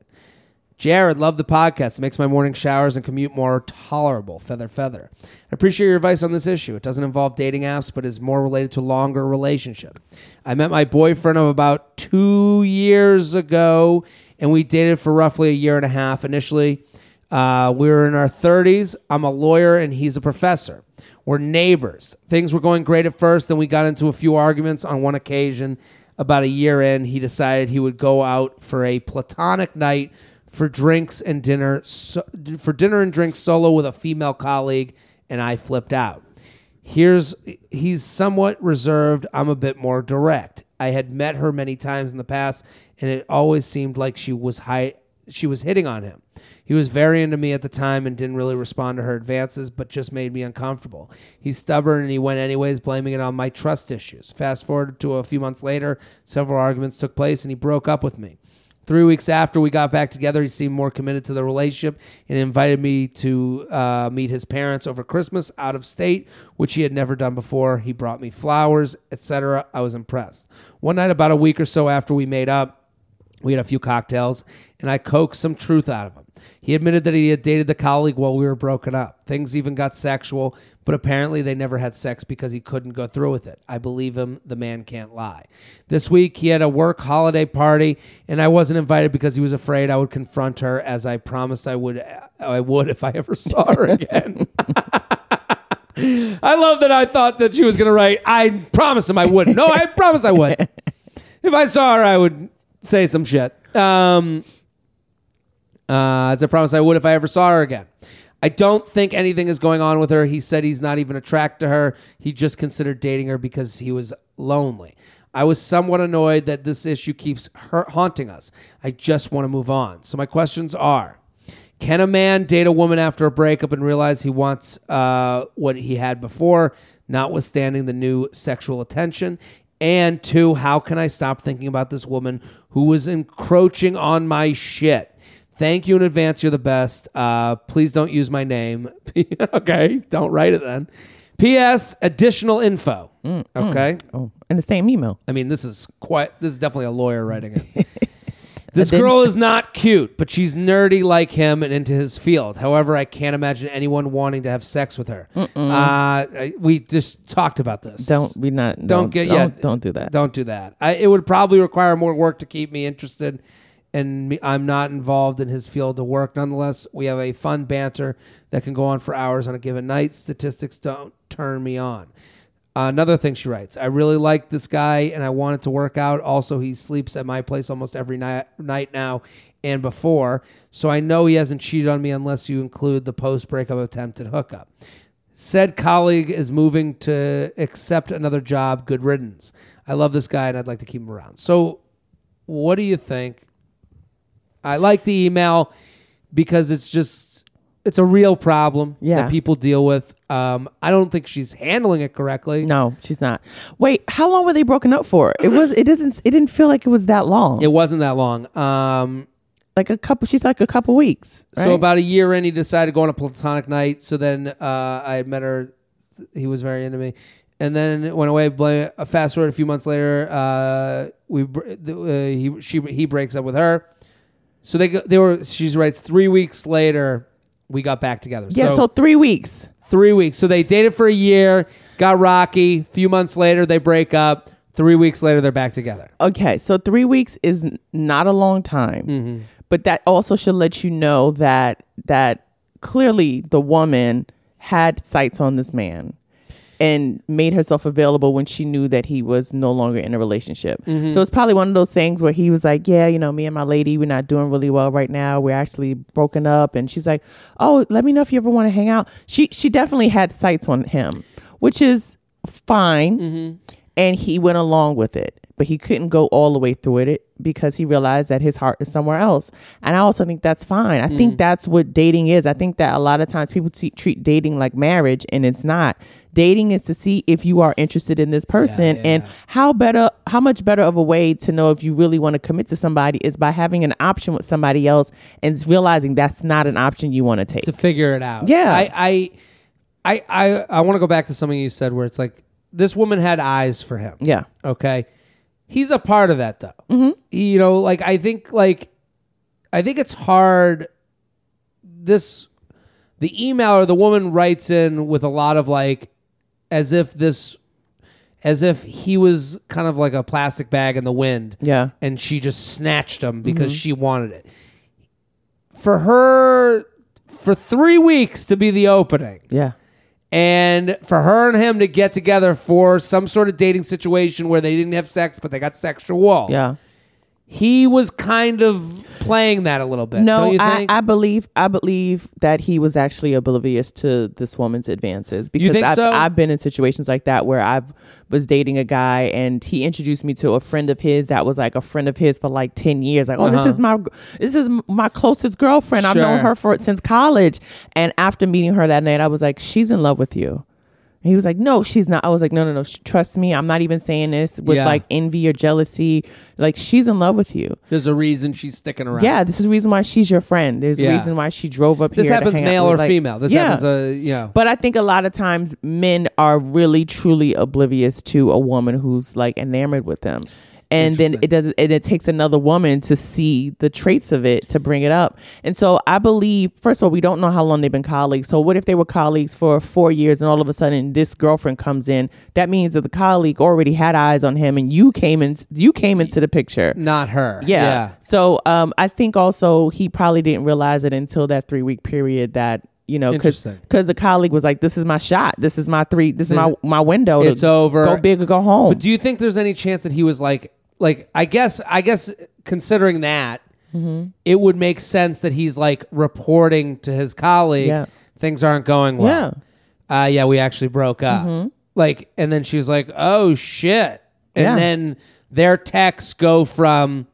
Jared, love the podcast. It makes my morning showers and commute more tolerable. Feather, feather. I appreciate your advice on this issue. It doesn't involve dating apps, but is more related to longer relationship. I met my boyfriend of about two years ago, and we dated for roughly a year and a half initially. Uh, we were in our 30s. I'm a lawyer, and he's a professor. We're neighbors. Things were going great at first, then we got into a few arguments on one occasion. About a year in, he decided he would go out for a platonic night for drinks and dinner, so, for dinner and drinks solo with a female colleague, and I flipped out. Here's he's somewhat reserved. I'm a bit more direct. I had met her many times in the past, and it always seemed like she was high. She was hitting on him. He was very into me at the time and didn't really respond to her advances, but just made me uncomfortable. He's stubborn and he went anyways, blaming it on my trust issues. Fast forward to a few months later, several arguments took place and he broke up with me. Three weeks after we got back together, he seemed more committed to the relationship and invited me to uh, meet his parents over Christmas out of state, which he had never done before. He brought me flowers, etc. I was impressed. One night, about a week or so after we made up, we had a few cocktails, and I coaxed some truth out of him. He admitted that he had dated the colleague while we were broken up. Things even got sexual, but apparently they never had sex because he couldn't go through with it. I believe him. The man can't lie. This week he had a work holiday party, and I wasn't invited because he was afraid I would confront her, as I promised I would. I would if I ever [LAUGHS] saw her again. [LAUGHS] I love that I thought that she was going to write, I promise him I wouldn't. No, I promise I would. [LAUGHS] If I saw her, I would say some shit. Um, uh, as I promised I would if I ever saw her again. I don't think anything is going on with her. He said he's not even attracted to her. He just considered dating her because he was lonely. I was somewhat annoyed that this issue keeps haunting us. I just want to move on. So my questions are: Can a man date a woman after a breakup and realize he wants uh, what he had before, notwithstanding the new sexual attention? And two, how can I stop thinking about this woman who was encroaching on my shit? Thank you in advance. You're the best. Uh, please don't use my name. [LAUGHS] okay, don't write it then. P.S. Additional info. Okay. Oh, in the same email. I mean, this is quite. This is definitely a lawyer writing it. [LAUGHS] This girl is not cute, but she's nerdy like him and into his field. However, I can't imagine anyone wanting to have sex with her. Uh, we just talked about this. Don't be not. don't Don't, get don't, yeah. Don't do that. Don't do that. I, it would probably require more work to keep me interested, and I'm not involved in his field of work. Nonetheless, we have a fun banter that can go on for hours on a given night. Statistics don't turn me on. another thing she writes: I really like this guy, and I want it to work out. Also, he sleeps at my place almost every night, night now and before, so I know he hasn't cheated on me unless you include the post breakup attempted hookup. Said colleague is moving to accept another job. Good riddance. I love this guy and I'd like to keep him around. So, what do you think? I like the email because it's just it's a real problem Yeah. that people deal with. Um, I don't think she's handling it correctly. No, she's not. Wait, how long were they broken up for? It was. It doesn't. It didn't feel like it was that long. It wasn't that long. Um, like a couple. She's like a couple weeks. So about a year in, he decided to go on a platonic night. So then uh, I met her. He was very into me, and then it went away. Uh, Fast forward a few months later, uh, we uh, he she he breaks up with her. So they go, they were. She writes three weeks later, we got back together. yeah. So, three weeks. three weeks. So they dated for a year, got rocky. A few months later, they break up. Three weeks later, they're back together. Okay, so three weeks is not a long time, Mm-hmm. but that also should let you know that that clearly the woman had sights on this man and made herself available when she knew that he was no longer in a relationship. Mm-hmm. So it's probably one of those things where he was like, "Yeah, you know, me and my lady, we're not doing really well right now. We're actually broken up." And she's like, "Oh, let me know if you ever want to hang out." She she definitely had sights on him, which is fine Mm-hmm. and he went along with it but he couldn't go all the way through it because he realized that his heart is somewhere else and i also think that's fine i Mm. think that's what dating is i think that a lot of times people t- treat dating like marriage and it's not dating is to see if you are interested in this person yeah, and yeah. how better how much better of a way to know if you really want to commit to somebody is by having an option with somebody else and realizing that's not an option you want to take to figure it out. Yeah. I I I I, I want to go back to something you said where it's like this woman had eyes for him. yeah Okay. He's a part of that though. Mm-hmm. You know, like I think like I think it's hard this the emailer, the woman writes in with a lot of like as if this as if he was kind of like a plastic bag in the wind yeah and she just snatched him because Mm-hmm. she wanted it. For her, for three weeks to be the opening, yeah and for her and him to get together for some sort of dating situation where they didn't have sex but they got sexual. yeah he was kind of playing that a little bit. No, don't you I, think? I believe I believe that he was actually oblivious to this woman's advances because I've, so? I've been in situations like that where I was dating a guy and he introduced me to a friend of his that was like a friend of his for like ten years. Like, oh, Uh-huh. this is my this is my closest girlfriend. I've known her for since college. And after meeting her that night, I was like, she's in love with you. And He was like, no, she's not. I was like, no, no, no. sh- Trust me. I'm not even saying this with Yeah. like envy or jealousy. Like, she's in love with you. There's a reason she's sticking around. Yeah, this is the reason why she's your friend. There's a Yeah. reason why she drove up This here. to happens hang out male with, or like- female. This yeah. happens, uh, you know. But I think a lot of times men are really truly oblivious to a woman who's like enamored with them. And then it does and it takes another woman to see the traits of it to bring it up. And so I believe first of all, we don't know how long they've been colleagues. So what if they were colleagues for four years and all of a sudden this girlfriend comes in? That means that the colleague already had eyes on him and you came in you came into the picture. Not her. Yeah. So um, I think also he probably didn't realize it until that three week period that you know because Interesting. the colleague was like, "This is my shot. This is my three. This is my my window. to It's over. Go big or go home." But do you think there's any chance that he was like, like I guess, I guess, considering that, Mm-hmm. it would make sense that he's like reporting to his colleague, Yeah. things aren't going well. Yeah, uh, yeah, we actually broke up. Like, and then she was like, "Oh shit!" And Yeah. then their texts go from,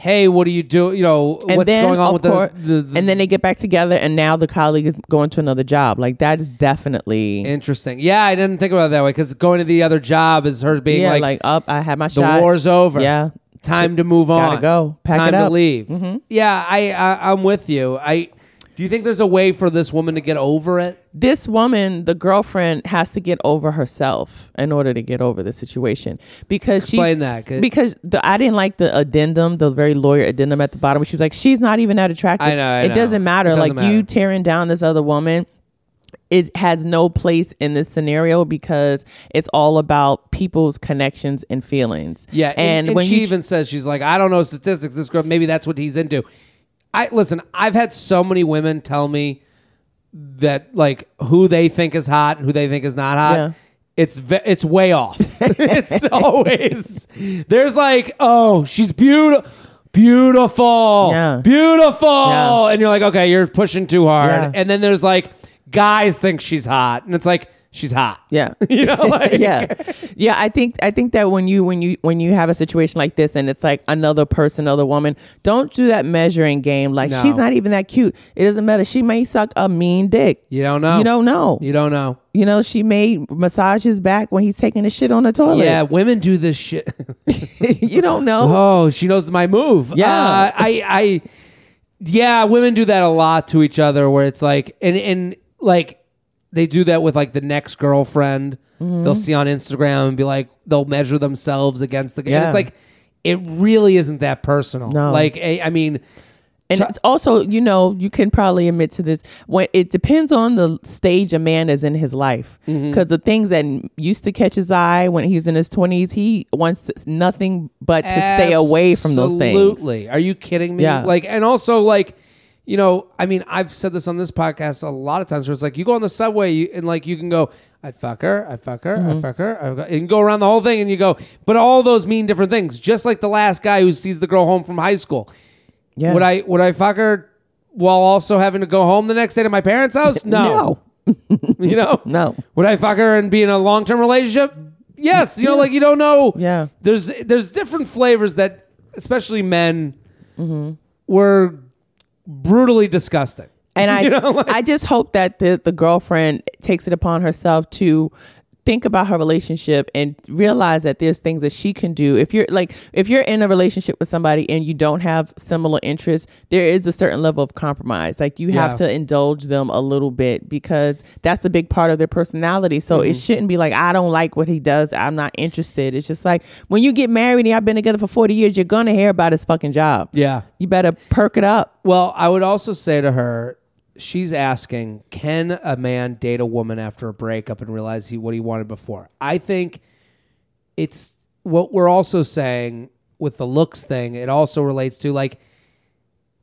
"Hey, what are you doing? You know, and what's then, going on with the, course- the, the and then they get back together, and now the colleague is going to another job. Like that is definitely Interesting. Yeah, I didn't think about it that way because going to the other job is her being yeah. like, Like, up, I had my the shot. The war's over. Yeah, time to move on. Gotta go. Pack time to leave. Mhm. Yeah, I, I I'm with you. I do you think there's a way for this woman to get over it? This woman, the girlfriend, has to get over herself in order to get over the situation because Explain she's that, 'cause- because the, I didn't like the addendum, the very lawyer addendum at the bottom. Where she's like, she's not even that attractive. I know, I it know. doesn't matter. It doesn't like you tearing down this other woman. It has no place in this scenario because it's all about people's connections and feelings. Yeah, and, and when she you even says she's like, I don't know statistics. This girl, maybe that's what he's into. I listen. I've had so many women tell me that like who they think is hot and who they think is not hot. Yeah. It's ve- it's way off. [LAUGHS] it's always there's like, oh, she's beautiful. Beautiful, Yeah. beautiful, Yeah. and you're like, okay, you're pushing too hard. And then there's like, guys think she's hot, and it's like she's hot. Yeah. [LAUGHS] you know, [LAUGHS] like, yeah. Yeah, I think I think that when you when you when you have a situation like this and it's like another person, another woman, don't do that measuring game like No. she's not even that cute. It doesn't matter. She may suck a mean dick. You don't know. You don't know. You don't know. You know, she may massage his back when he's taking a shit on the toilet. Yeah, women do this shit. [LAUGHS] you don't know. oh, she knows my move. Yeah. Uh, I, I, yeah, women do that a lot to each other, where it's like, and and like they do that with like the next girlfriend. Mm-hmm. They'll see on Instagram and be like, they'll measure themselves against the. And Yeah. it's like, it really isn't that personal. No. Like, I, I mean, And it's also, you know, you can probably admit to this when it depends on the stage a man is in his life. Mm-hmm. Because the things that used to catch his eye when he's in his twenties, he wants nothing but to stay away from those things. Absolutely. Are you kidding me? Yeah. Like, and also like, you know, I mean, I've said this on this podcast a lot of times where it's like you go on the subway you, and like you can go, I'd fuck her, I fuck her, Mm-hmm. I fuck her, I fuck and go around the whole thing and you go, but all those mean different things. Just like the last guy who sees the girl home from high school. Yeah. Would I would I fuck her while also having to go home the next day to my parents' house? [LAUGHS] No. [LAUGHS] you know? No. Would I fuck her and be in a long term relationship? Yes. You know, like you don't know. Yeah. There's there's different flavors that especially men Mm-hmm. were brutally disgusting. And [LAUGHS] I, You know, like- I just hope that the the girlfriend takes it upon herself to think about her relationship and realize that there's things that she can do. If you're like, if you're in a relationship with somebody and you don't have similar interests, there is a certain level of compromise. Like you Yeah. have to indulge them a little bit because that's a big part of their personality. So Mm-hmm. it shouldn't be like, I don't like what he does. I'm not interested. It's just like when you get married and y'all been together for 40 years, you're going to hear about his fucking job. Yeah. You better perk it up. Well, I would also say to her, she's asking, can a man date a woman after a breakup and realize he what he wanted before? I think it's what we're also saying with the looks thing. It also relates to like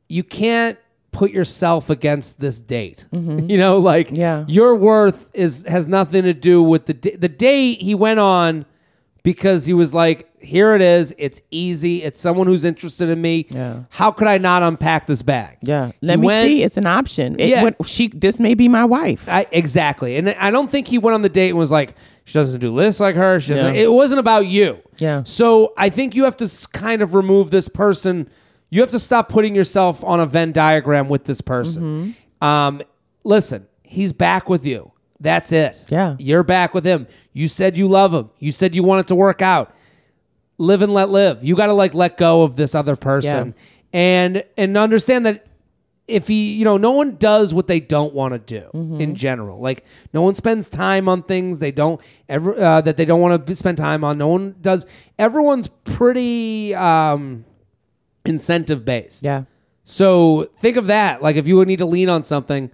you can't put yourself against this date. Mm-hmm. [LAUGHS] You know, like Yeah. your worth is has nothing to do with the the date he went on because he was like, here it is. It's easy. It's someone who's interested in me. Yeah. How could I not unpack this bag? Yeah, let me see. It's an option. It, Yeah. what, she. This may be my wife. I, exactly. And I don't think he went on the date and was like, she doesn't do lists like her. She doesn't. Yeah. It wasn't about you. Yeah. So I think you have to kind of remove this person. You have to stop putting yourself on a Venn diagram with this person. Mm-hmm. Um, listen, he's back with you. That's it. Yeah. You're back with him. You said you love him. You said you wanted to work out. Live and let live. You got to like let go of this other person and and understand that if he, you know, no one does what they don't want to do Mm-hmm. in general. Like no one spends time on things they don't ever uh, that they don't want to spend time on. No one does. Everyone's pretty um, incentive based. yeah. So think of that. Like if you would need to lean on something,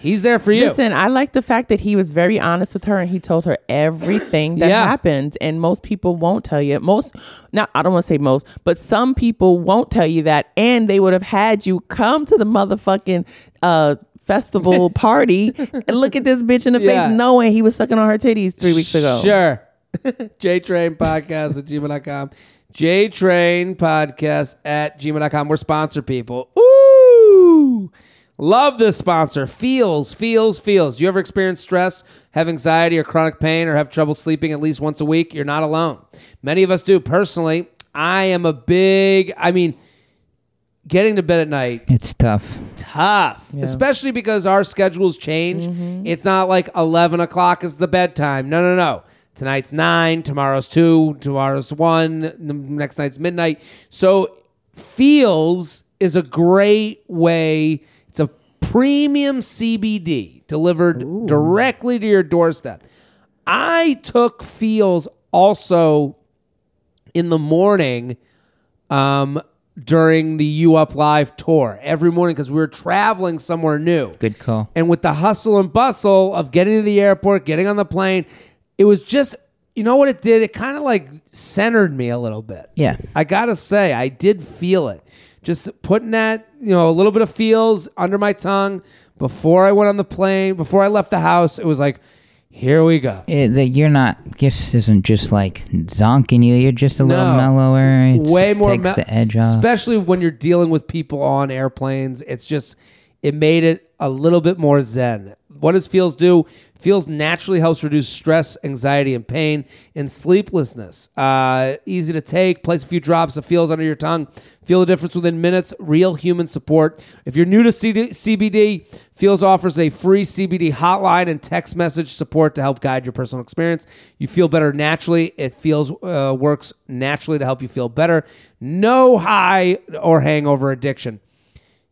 he's there for you. Listen, I like the fact that he was very honest with her and he told her everything that Yeah. happened. And most people won't tell you. Most, not I don't want to say most, but some people won't tell you that, and they would have had you come to the motherfucking uh, festival [LAUGHS] party and look at this bitch in the Yeah. face, knowing he was sucking on her titties three weeks ago. Sure. [LAUGHS] JTrain Podcast at gmail.com. JTrain Podcast at gmail.com. We're sponsor people. Ooh. Love this sponsor. Feals, Feals, Feals. You ever experience stress, have anxiety or chronic pain, or have trouble sleeping at least once a week? You're not alone. Many of us do. Personally, I am a big, I mean, getting to bed at night It's tough. tough, especially because our schedules change. Mm-hmm. It's not like 11 o'clock is the bedtime. No, no, no. Tonight's nine, tomorrow's two, tomorrow's one, next night's midnight. So, Feals is a great way. Premium CBD delivered directly to your doorstep. I took Feals also in the morning um, during the U Up Live tour every morning because we were traveling somewhere new. Good call. And with the hustle and bustle of getting to the airport, getting on the plane, it was just, you know what it did? It kind of like centered me a little bit. Yeah. I gotta say, I did feel it. Just putting that, you know, a little bit of Feals under my tongue before I went on the plane, before I left the house. It was like, here we go. It, that you're not. This isn't just like zonking you. You're just a little No. mellower. It way more takes me- the edge off. especially when you're dealing with people on airplanes it's just it made it a little bit more zen what does Feals do Feals naturally helps reduce stress anxiety and pain and sleeplessness uh, easy to take place a few drops of Feals under your tongue feel the difference within minutes real human support if you're new to CD- cbd Feals offers a free cbd hotline and text message support to help guide your personal experience you feel better naturally it Feals uh, works naturally to help you feel better no high or hangover addiction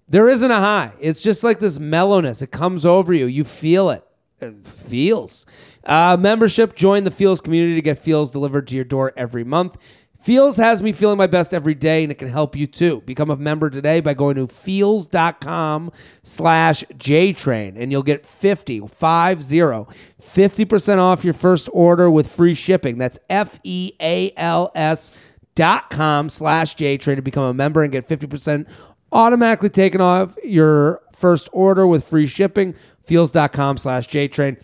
there isn't a high. It's just like this mellowness. It comes over you. You feel it. It feels. Uh, membership. Join the Feals community to get Feals delivered to your door every month. Feals has me feeling my best every day, and it can help you too. Become a member today by going to feals.com slash JTrain, and you'll get 50, 50, 50% off your first order with free shipping. That's F E A L S dot com slash JTrain to become a member and get 50% automatically taken off your first order with free shipping. Feals.com slash JTrain.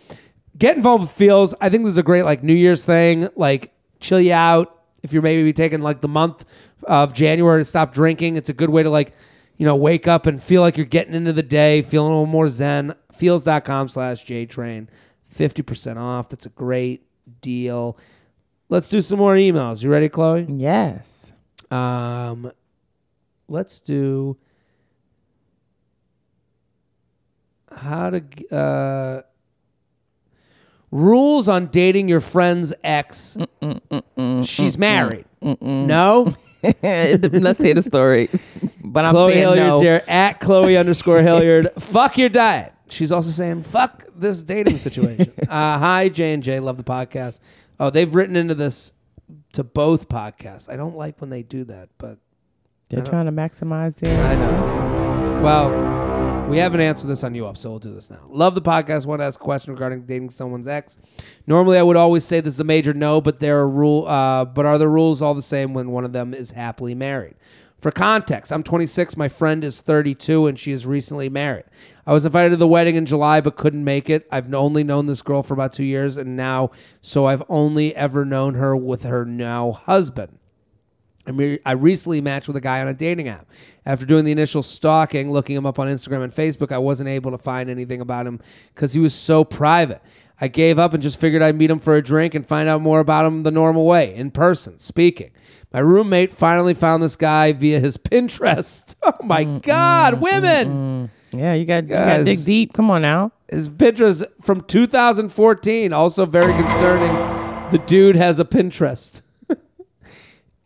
Get involved with Feals. I think this is a great like New Year's thing. Like chill you out. If you're maybe taking like the month of January to stop drinking, it's a good way to like, you know, wake up and feel like you're getting into the day, feeling a little more zen. Feals.com slash JTrain. 50% off. That's a great deal. Let's do some more emails. You ready, Chloe? Yes. Um, let's do how to uh, rules on dating your friend's ex. She's married. No, [LAUGHS] Let's hear the story. But I'm Chloe saying Hilliard's no. here at Chloe underscore Hilliard. fuck your diet. She's also saying fuck this dating situation. [LAUGHS] uh, hi J and J, love the podcast. Oh, they've written into this to both podcasts. I don't like when they do that, but They're trying to maximize their. I know. Well, we haven't answered this on you up, so we'll do this now. Love the podcast. Want to ask a question regarding dating someone's ex? Normally, I would always say this is a major no, but there are rule. Uh, but are the rules all the same when one of them is happily married? For context, I'm 26. My friend is 32, and she is recently married. I was invited to the wedding in July, but couldn't make it. I've only known this girl for about two years, and now, so I've only ever known her with her now husband. I mean, I recently matched with a guy on a dating app. After doing the initial stalking, looking him up on Instagram and Facebook, I wasn't able to find anything about him because he was so private. I gave up and just figured I'd meet him for a drink and find out more about him the normal way, in person, speaking. My roommate finally found this guy via his [LAUGHS] Pinterest. [LAUGHS] Oh my God, women! Yeah, you got you got to dig deep. Come on now. His Pinterest from 2014, also very concerning. The dude has a Pinterest.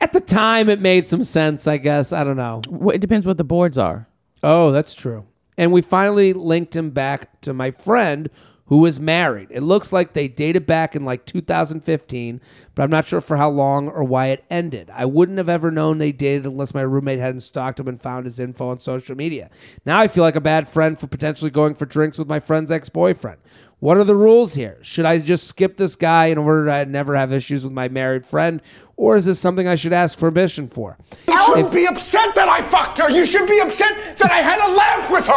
At the time, it made some sense, I guess. I don't know. Well, it depends what the boards are. Oh, that's true. And we finally linked him back to my friend who was married. It looks like they dated back in like 2015, but I'm not sure for how long or why it ended. I wouldn't have ever known they dated unless my roommate hadn't stalked him and found his info on social media. Now I feel like a bad friend for potentially going for drinks with my friend's ex boyfriend. What are the rules here? Should I just skip this guy in order to never have issues with my married friend? Or is this something I should ask permission for? You shouldn't be upset that I fucked her. You should be upset that I had a laugh with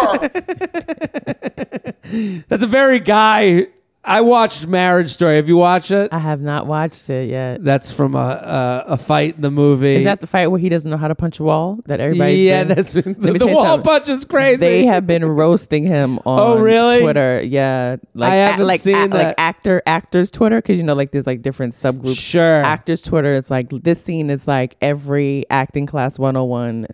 her. [LAUGHS] That's a very guy. I watched Marriage Story. Have you watched it? I have not watched it yet. That's from a a, a fight in the movie. Is that the fight where he doesn't know how to punch a wall? That everybody's yeah, been- that's been, the, the wall something. punch is crazy. They have been [LAUGHS] roasting him oh, on Oh, really? Twitter. Yeah, like I haven't like, seen like that. actor actors Twitter because you know like there's like different subgroups. Sure. actors Twitter. It's like this scene is like every acting class 101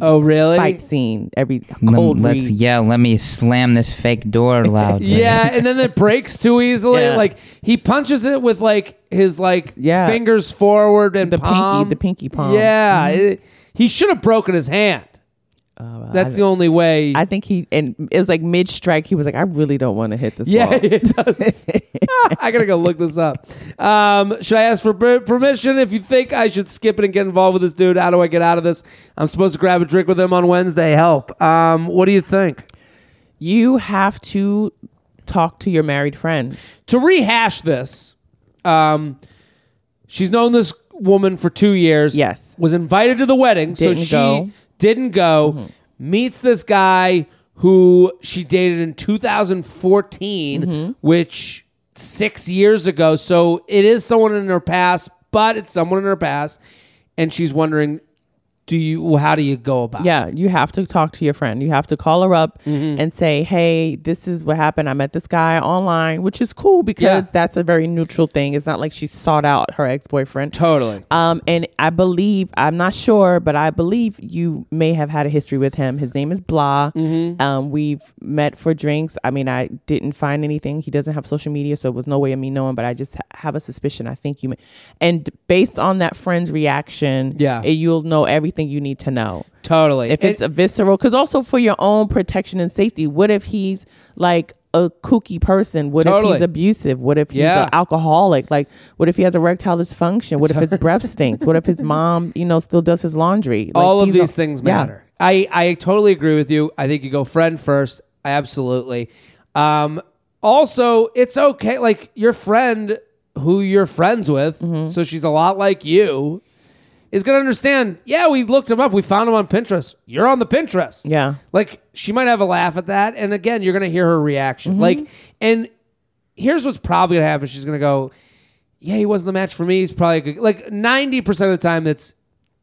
oh really? fight scene. Every cold let's read. yeah. Let me slam this fake door [LAUGHS] loudly. Yeah, and then it breaks too easily. Yeah. Like he punches it with like his like Yeah. fingers forward and The pinky- the pinky palm. Yeah, mm-hmm. it- he should have broken his hand. Uh, That's I, the only way. I think he and it was like mid strike. He was like, I really don't want to hit this. yeah, ball. [LAUGHS] it does. [LAUGHS] [LAUGHS] I gotta go look this up. Um, should I ask for per- permission if you think I should skip it and get involved with this dude? How do I get out of this? I'm supposed to grab a drink with him on Wednesday. Help. Um, what do you think? you have to talk to your married friend. to rehash this, um, she's known this woman for two years. Yes. Was invited to the wedding, so Didn't she go. Mm-hmm. didn't go. Meets this guy who she dated in 2014, Mm-hmm. which six years ago. So it is someone in her past, but it's someone in her past, and she's wondering, do you? How do you go about? it? Yeah, you have to talk to your friend. You have to call her up Mm-hmm. and say, "Hey, this is what happened. I met this guy online," which is cool because Yeah. that's a very neutral thing. It's not like she sought out her ex boyfriend. Totally. Um, and I believe I'm not sure, but I believe you may have had a history with him. His name is Blah. Mm-hmm. Um, we've met for drinks. I mean, I didn't find anything. He doesn't have social media, so it was no way of me knowing. But I just ha- have a suspicion. I think you may. And based on that friend's reaction, Yeah. it- you'll know everything you need to know. Totally. If it's a visceral, because also for your own protection and safety. What if he's like a kooky person? What if he's abusive? What if he's Yeah. an alcoholic? Like, what if he has erectile dysfunction? What if his breath stinks? What if his mom, you know, still does his laundry? Like, all of these these are- things Yeah. matter. I, I totally agree with you. I think you go friend first. Absolutely. Um, also, it's okay. Like your friend who you're friends with, Mm-hmm. so she's a lot like you, is going to understand. Yeah, we looked him up. We found him on Pinterest. You're on the Pinterest. Yeah. Like she might have a laugh at that. And again, you're going to hear her reaction. Mm-hmm. Like, and here's what's probably going to happen. She's going to go, yeah, he wasn't the match for me. He's probably good, like 90% of the time it's,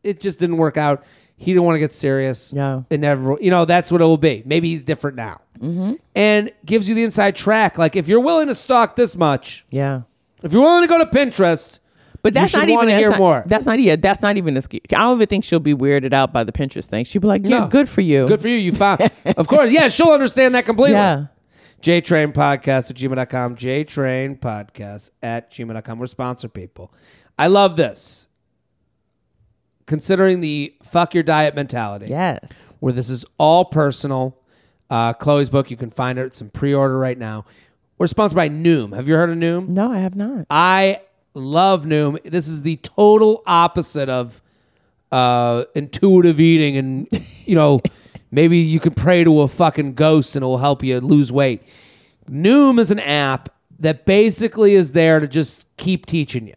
it just didn't work out. He didn't want to get serious. Yeah. It never, you know, that's what it will be. Maybe he's different now. Mm-hmm. And gives you the inside track. Like if you're willing to stalk this much, Yeah. if you're willing to go to Pinterest, But that's not even that's hear not, more. That's not yeah. That's not even a ski. I don't even think she'll be weirded out by the Pinterest thing. She'll be like, "Yeah, No. good for you." Good for you. You found, [LAUGHS] of course. Yeah, she'll understand that completely. Yeah. JTrain Podcast at gmail.com. JTrain Podcast at gmail.com. We're sponsor people. I love this. Considering the fuck your diet mentality, Yes. where this is all personal. Uh, Chloe's book, you can find it. It's in pre order right now. We're sponsored by Noom. Have you heard of Noom? No, I have not. I love Noom. This is the total opposite of uh, intuitive eating, and you know, [LAUGHS] maybe you can pray to a fucking ghost and it will help you lose weight. Noom is an app that basically is there to just keep teaching you.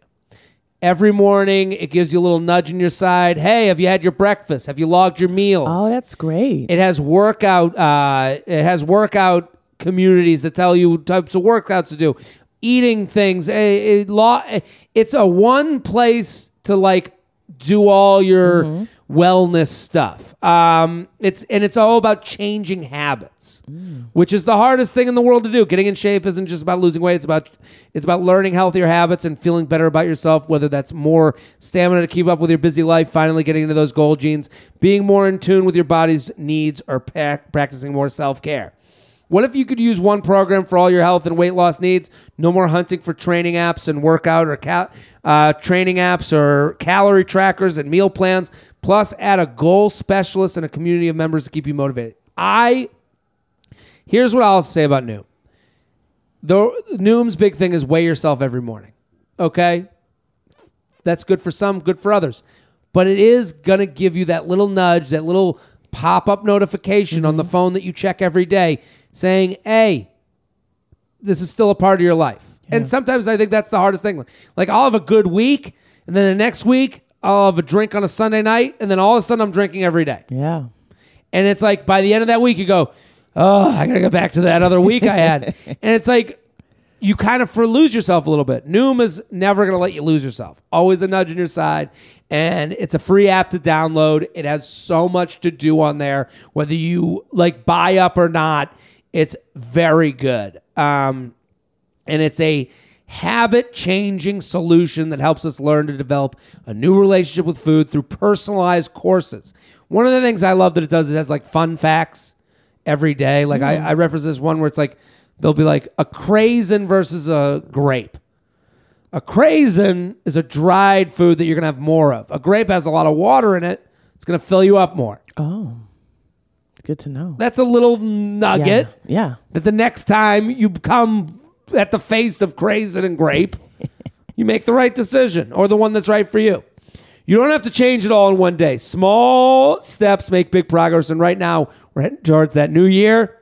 Every morning, it gives you a little nudge in your side. Hey, have you had your breakfast? Have you logged your meals? Oh, that's great. It has workout. Uh, it has workout communities that tell you types of workouts to do, eating things. A, a law. It's a one place to like do all your mm-hmm. wellness stuff. Um, it's and it's all about changing habits, mm. which is the hardest thing in the world to do. Getting in shape isn't just about losing weight. It's about it's about learning healthier habits and feeling better about yourself. Whether that's more stamina to keep up with your busy life, finally getting into those goal jeans, being more in tune with your body's needs, or pa- practicing more self care. What if you could use one program for all your health and weight loss needs? No more hunting for training apps and workout or cal- uh, training apps or calorie trackers and meal plans. Plus, add a goal specialist and a community of members to keep you motivated. I here's what I'll say about Noom. The Noom's big thing is weigh yourself every morning. Okay, that's good for some, good for others. But it is to give you that little nudge, that little pop up notification on the phone that you check every day saying, hey, this is still a part of your life. And sometimes I think that's the hardest thing. Like, I'll have a good week, and then the next week, I'll have a drink on a Sunday night, and then all of a sudden, I'm drinking every day. yeah. And it's like by the end of that week, you go, oh, I got to go back to that other week I had. [LAUGHS] and it's like you kind of for lose yourself a little bit. Noom is never going to let you lose yourself. Always a nudge on your side. And it's a free app to download. It has so much to do on there, whether you like buy up or not. It's very good. Um, and it's a habit changing solution that helps us learn to develop a new relationship with food through personalized courses. One of the things I love that it does is it has like fun facts every day. Like I, I reference this one where it's like they'll be like a craisin versus a grape. A craisin is a dried food that you're gonna have more of. A grape has a lot of water in it. It's gonna fill you up more. Oh. Good to know. That's a little nugget Yeah. yeah. that the next time you come at the face of craisin and grape, [LAUGHS] you make the right decision or the one that's right for you. You don't have to change it all in one day. Small steps make big progress. And right now, we're heading towards that new year.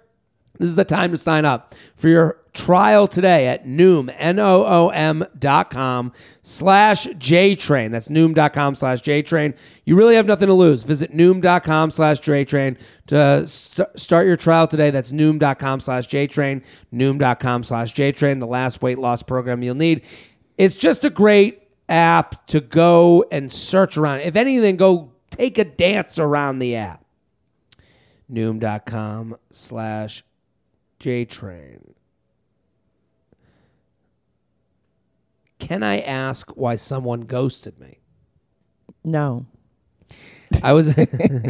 This is the time to sign up for your trial today at Noom, N-O-O-M dot com slash JTrain. That's Noom.com slash JTrain. You really have nothing to lose. Visit Noom.com slash JTrain to st- start your trial today. That's Noom.com slash JTrain, Noom.com slash JTrain, the last weight loss program you'll need. It's just a great app to go and search around. If anything, go take a dance around the app. Noom.com slash JTrain. Can I ask why someone ghosted me? No. I was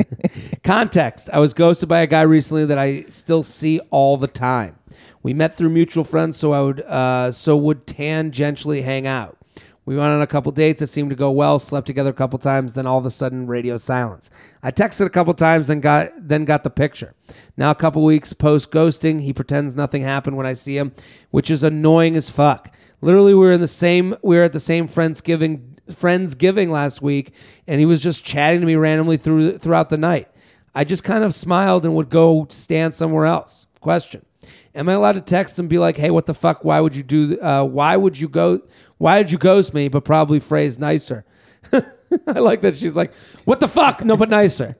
[LAUGHS] context. I was ghosted by a guy recently that I still see all the time. We met through mutual friends, so I would uh, so would tangentially hang out. We went on a couple dates that seemed to go well. Slept together a couple times. Then all of a sudden, radio silence. I texted a couple times, then got then got the picture. Now a couple weeks post ghosting, he pretends nothing happened when I see him, which is annoying as fuck. Literally, we were in the same we were at the same friendsgiving friendsgiving last week, and he was just chatting to me randomly through throughout the night. I just kind of smiled and would go stand somewhere else. Question: Am I allowed to text and be like, "Hey, what the fuck? Why would you do? Uh, why would you go? Why did you ghost me?" But probably phrased nicer. [LAUGHS] I like that she's like, "What the fuck?" No, but nicer.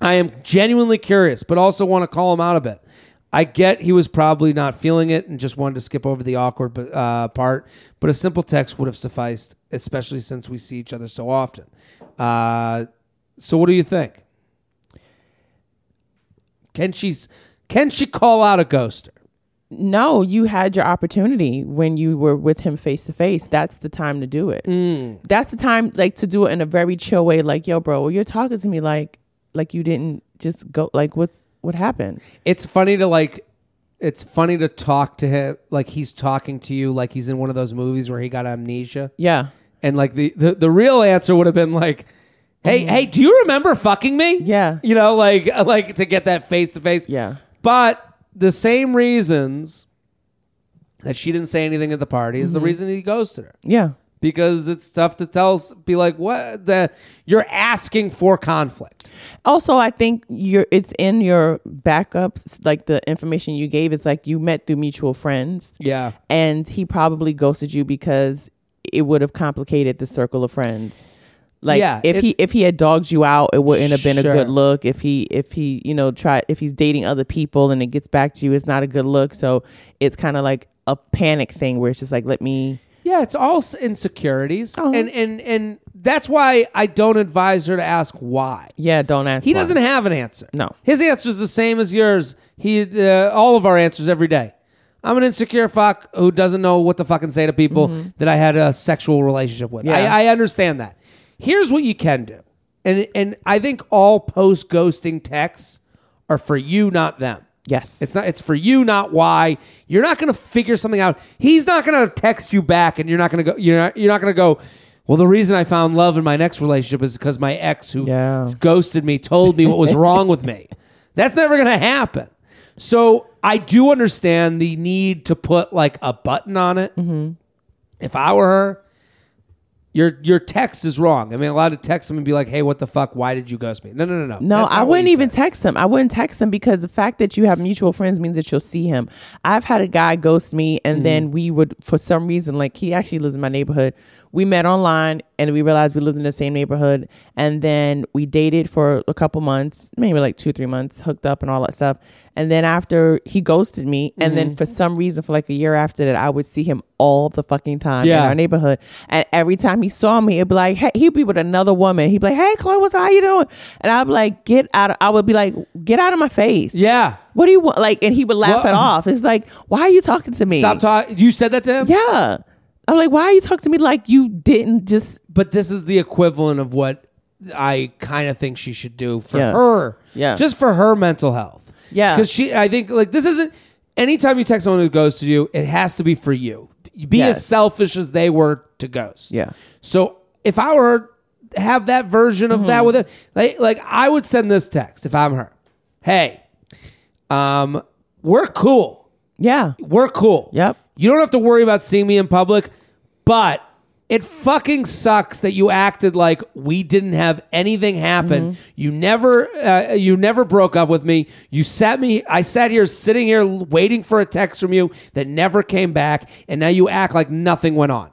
I am genuinely curious, but also want to call him out a bit. I get he was probably not feeling it and just wanted to skip over the awkward uh, part, but a simple text would have sufficed, especially since we see each other so often. Uh, so, what do you think? Can she can she call out a ghoster? No, you had your opportunity when you were with him face to face. That's the time to do it. Mm. That's the time like to do it in a very chill way like, "Yo, bro, you're talking to me like like you didn't just go like what's what happened?" It's funny to like. It's funny to talk to him like he's talking to you like he's in one of those movies where he got amnesia. Yeah. And like the the, the real answer would have been like, "Hey, hey, do you remember fucking me?" Mm-hmm. Yeah. You know, like like to get that face to face. Yeah. But the same reasons that she didn't say anything at the party is the Mm-hmm. reason he ghosted her. Yeah. Because it's tough to tell be like, "What the you're asking for conflict." Also, I think you're it's in your backups, like the information you gave. It's like you met through mutual friends. Yeah. and he probably ghosted you because it would have complicated the circle of friends. Like Yeah, if he if he had dogged you out, it wouldn't have been a good look. If he if he you know try if he's dating other people and it gets back to you, it's not a good look. So it's kind of like a panic thing where it's just like let me. Yeah, it's all insecurities, Uh-huh. and and and that's why I don't advise her to ask why. Yeah, don't ask. He why. doesn't have an answer. No. his answer is the same as yours. He, uh, all of our answers every day. I'm an insecure fuck who doesn't know what to fucking say to people that I had a sexual relationship with. Mm-hmm. Yeah. I, I understand that. Here's what you can do, and and I think all post ghosting texts are for you, not them. Yes, It's not. It's for you, not why. You're not going to figure something out. He's not going to text you back, and you're not going to go. You're not. You're not going to go. Well, the reason I found love in my next relationship is because my ex, who Yeah. ghosted me, told me what was [LAUGHS] wrong with me. That's never going to happen. So I do understand the need to put like a button on it. Mm-hmm. If I were her, your your text is wrong. I mean, a lot of text him and be like, "Hey, what the fuck? Why did you ghost me?" No, no, no, no. No, I wouldn't even said. text him. I wouldn't text him because the fact that you have mutual friends means that you'll see him. I've had a guy ghost me, and Mm-hmm. then we would, for some reason, like he actually lives in my neighborhood. We met online, and we realized we lived in the same neighborhood, and then we dated for a couple months, maybe like two, three months, hooked up and all that stuff. And then after he ghosted me, and then Mm-hmm. for some reason, for like a year after that, I would see him all the fucking time in our neighborhood. And every time he saw me, it'd be like, hey, he'd be with another woman. He'd be like, hey, Chloe, what's how you doing? And I'd be like, get out of, I would be like, get out of my face. Yeah. What do you want? Like, and he would laugh What? it off. It's like, why are you talking to me? Stop talking. You said that to him. Yeah. I'm like, why are you talking to me like you didn't just, but this is the equivalent of what I kind of think she should do for Yeah. her. Yeah. Just for her mental health. Yeah. Because she, I think, like, this isn't, anytime you text someone who goes to you, it has to be for you. Be as selfish as they were to ghost. Yeah. So if I were have that version of that Mm-hmm. with it, like, like, I would send this text if I'm her. hey, um, we're cool. Yeah. We're cool. Yep. You don't have to worry about seeing me in public, but it fucking sucks that you acted like we didn't have anything happen. Mm-hmm. You never, uh, you never broke up with me. You sat me. I sat here, sitting here, waiting for a text from you that never came back, and now you act like nothing went on.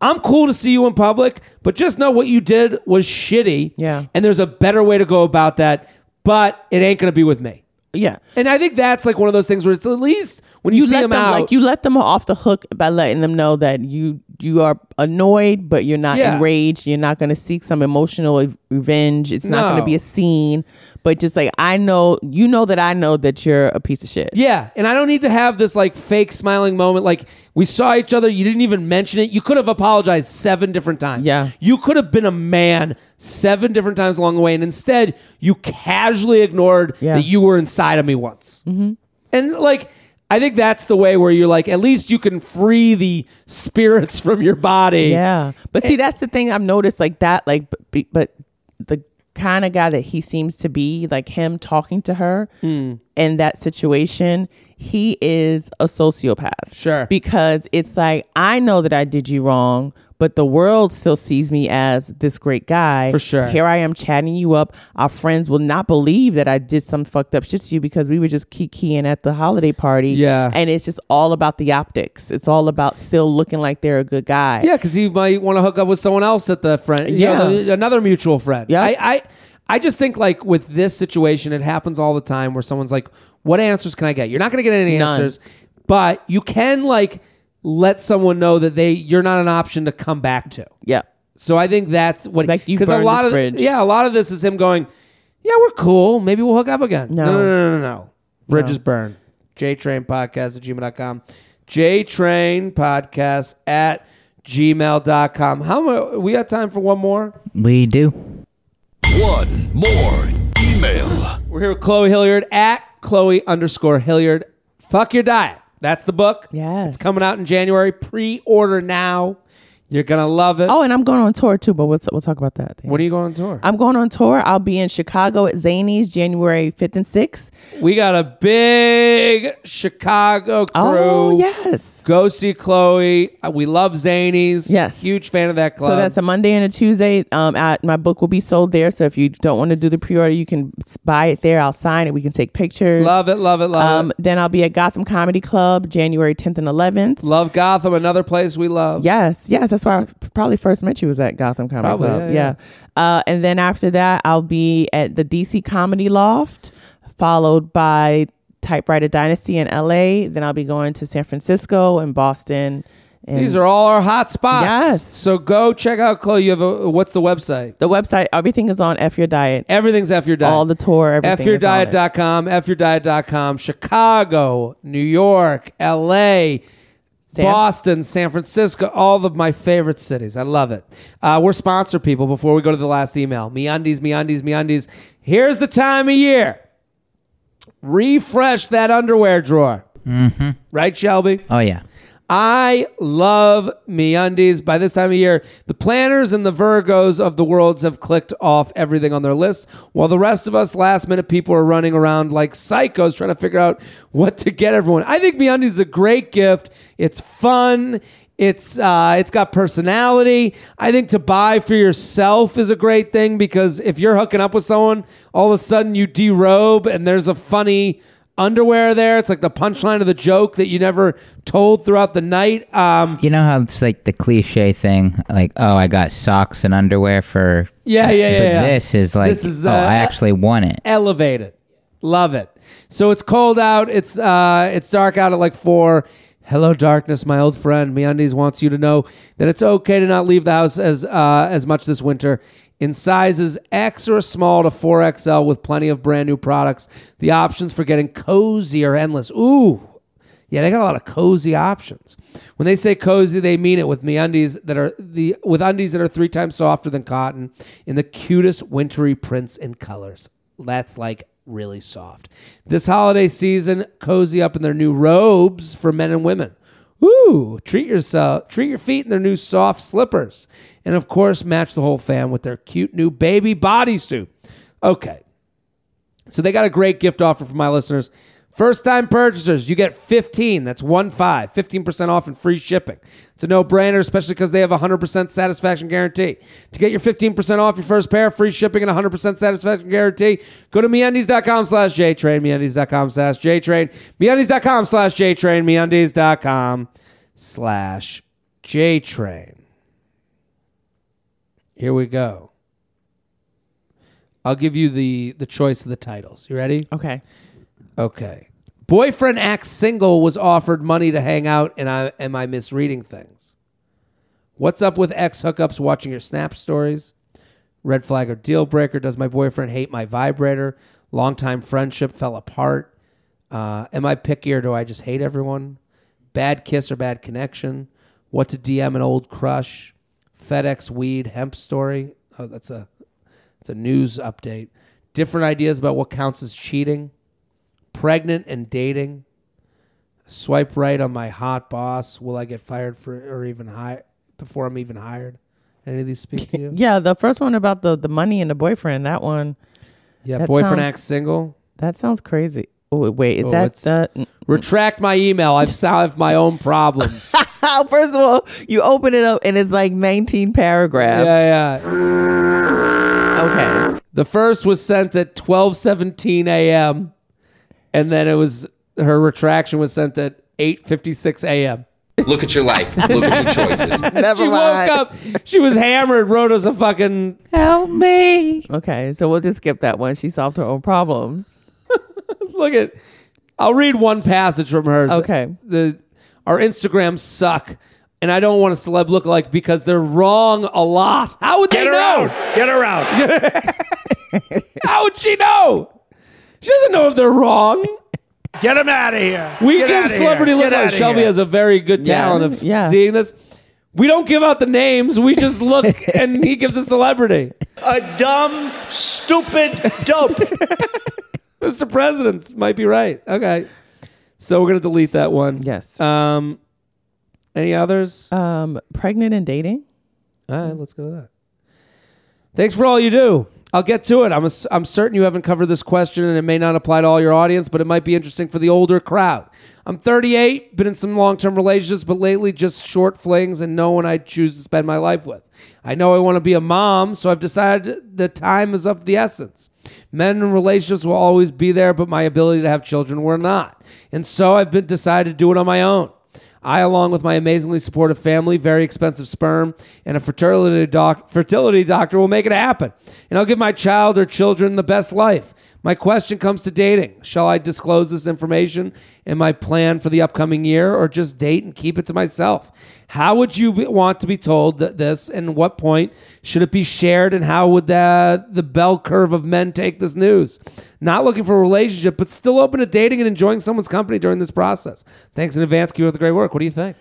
I'm cool to see you in public, but just know what you did was shitty. Yeah. And there's a better way to go about that, but it ain't gonna be with me. Yeah. And I think that's like one of those things where it's at least when you, You see let them out, like you let them off the hook by letting them know that you you are annoyed, but you're not Yeah. enraged. You're not going to seek some emotional revenge. It's not going to be a scene, but just like I know, you know that I know that you're a piece of shit. Yeah, and I don't need to have this like fake smiling moment. Like we saw each other, you didn't even mention it. You could have apologized seven different times. Yeah. you could have been a man seven different times along the way, and instead you casually ignored Yeah. that you were inside of me once. Mm-hmm. And like. I think that's the way where you're like, at least you can free the spirits [LAUGHS] from your body. Yeah. But see, that's the thing I've noticed like that, like, but, but the kind of guy that he seems to be, like him talking to her Hmm. in that situation, he is a sociopath. Sure. Because it's like, I know that I did you wrong, but the world still sees me as this great guy. For sure. Here I am chatting you up. Our friends will not believe that I did some fucked up shit to you because we were just kikiing at the holiday party. Yeah. And it's just all about the optics. It's all about still looking like they're a good guy. Yeah, because you might want to hook up with someone else at the friend. you know, Yeah. the- another mutual friend. Yeah. I, I, I just think like with this situation, it happens all the time where someone's like, "What answers can I get?" You're not going to get any None. answers, but you can like let someone know that they you're not an option to come back to. Yeah. So I think that's what Like you a burned lot this of bridge. yeah, a lot of this is him going, "Yeah, we're cool. Maybe we'll hook up again." No. no, no, no, no. no. Bridges burn. JTrain Podcast at gmail.com. JTrain Podcast at gmail.com. How much? We got time for one more? We do. One more email. We're here with Chloe Hilliard at Chloe underscore Hilliard. Fuck your diet. That's the book. Yes. It's coming out in January. Pre order now. You're going to love it. Oh, and I'm going on tour too, but we'll, we'll talk about that. When are you going on tour? I'm going on tour. I'll be in Chicago at Zanies January 5th and 6th. we got a big Chicago oh, crew. Oh, yes. Go see Chloe. Uh, We love Zanies. Yes. Huge fan of that club. So that's a Monday and a Tuesday. Um, at, my book will be sold there. So if you don't want to do the pre-order, you can buy it there. I'll sign it. We can take pictures. love it, love it, love Um, it. then I'll be at Gotham Comedy Club January 10th and 11th. Love Gotham, another place we love. Yes, yes, that's where I probably first met you was at Gotham Comedy Probably, Club. yeah, Yeah. Uh, and then after that, I'll be at the DC Comedy Loft, followed by Typewriter Dynasty in LA. Then I'll be going to San Francisco and Boston. And These are all our hot spots. Yes. So go check out Chloe. You have a, what's the website? the website. Everything is on F Your Diet. Everything's F Your Diet. All the tour. Everything. is on it. FYourDiet.com, FYourDiet.com, Chicago, New York, LA, San- Boston, San Francisco, all of my favorite cities. I love it. Uh, we're sponsor people before we go to the last email. MeUndies, MeUndies, MeUndies. Here's the time of year. Refresh that underwear drawer. Mm-hmm. Right, Shelby? Oh yeah. I love me MeUndies. By this time of year, the planners and the Virgos of the worlds have clicked off everything on their list, while the rest of us last minute people are running around like psychos trying to figure out what to get everyone. I think MeUndies is a great gift. It's fun. It's uh, it's got personality. I think to buy for yourself is a great thing because if you're hooking up with someone, all of a sudden you derobe and there's a funny underwear there. It's like the punchline of the joke that you never told throughout the night. Um, You know how it's like the cliche thing, like, oh, I got socks and underwear for. yeah, yeah, yeah. but yeah. this is like, This is, oh, uh, I actually won it. elevated. Love it. So it's cold out. It's uh, it's dark out at like four. Hello, darkness, my old friend. MeUndies wants you to know that it's okay to not leave the house as uh, as much this winter. In sizes X or small to 4XL with plenty of brand new products, the options for getting cozy are endless. Ooh, yeah, they got a lot of cozy options. When they say cozy, they mean it with MeUndies that are the with undies that are three times softer than cotton in the cutest wintry prints and colors. That's like really soft. This holiday season, cozy up in their new robes for men and women. Ooh, treat yourself, treat your feet in their new soft slippers. And of course, match the whole fam with their cute new baby bodysuit. Okay. So they got a great gift offer for my listeners. First time purchasers, you get 15. That's 1 5. 15% off and free shipping. It's a no brainer, especially because they have a 100% satisfaction guarantee. To get your 15% off your first pair, free shipping, and 100% satisfaction guarantee, go to meundies.com slash JTrain, meundies.com slash JTrain, meundies.com slash JTrain, meundies.com slash JTrain. Here we go. I'll give you the the choice of the titles. You ready? Okay. Okay. Boyfriend acts single was offered money to hang out, and I am I misreading things? What's up with ex hookups watching your snap stories? Red flag or deal breaker? Does my boyfriend hate my vibrator? Longtime friendship fell apart. Uh, am I picky or do I just hate everyone? Bad kiss or bad connection? What to DM an old crush? FedEx weed hemp story? Oh, that's a it's a news update. Different ideas about what counts as cheating. Pregnant and dating. Swipe right on my hot boss. Will I get fired for or even hired before I'm even hired? Any of these speak to [LAUGHS] you? Yeah, the first one about the the money and the boyfriend. That one. Yeah, That boyfriend sounds- acts single. That sounds crazy. Oh wait, is Oh, that the? Retract my email. I've solved my own problems. [LAUGHS] First of all, you open it up and it's like 19 paragraphs. yeah, yeah. Okay. The first was sent at 12:17 a.m. and then it was her retraction was sent at 8:56 a.m. Look at your life. Look at your [LAUGHS] choices. Never She woke up. She was hammered. Wrote us a fucking Help me. Okay, so we'll just skip that one. She solved her own problems. [LAUGHS] look at. I'll read one passage from hers. Okay. The our Instagrams suck, and I don't want a celeb lookalike because they're wrong a lot. How would they know? Get her out. [LAUGHS] How would she know? She doesn't know if they're wrong. Get him out of here. We Get give outta celebrity here. Get lookalikes. outta Shelby here. has a very good Yeah, talent of yeah. seeing this. We don't give out the names. We just look, [LAUGHS] and he gives a celebrity. a dumb, stupid dope. [LAUGHS] Mr. President might be right. Okay, so we're gonna delete that one. Yes. Um, any others? Um, pregnant and dating. All right, let's go to that. Thanks for all you do. I'll get to it. I'm, a, I'm certain you haven't covered this question and it may not apply to all your audience, but it might be interesting for the older crowd. I'm 38, been in some long term relationships, but lately just short flings and no one I choose to spend my life with. I know I want to be a mom, so I've decided the time is of the essence. Men in relationships will always be there, but my ability to have children will not. And so I've been decided to do it on my own. I, along with my amazingly supportive family, very expensive sperm, and a fertility, doc- fertility doctor, will make it happen. And I'll give my child or children the best life. My question comes to dating. Shall I disclose this information in my plan for the upcoming year or just date and keep it to myself? How would you be- want to be told that this and what point should it be shared and how would the, the bell curve of men take this news? Not looking for a relationship, but still open to dating and enjoying someone's company during this process. Thanks in advance. Keep up the great work. What do you think?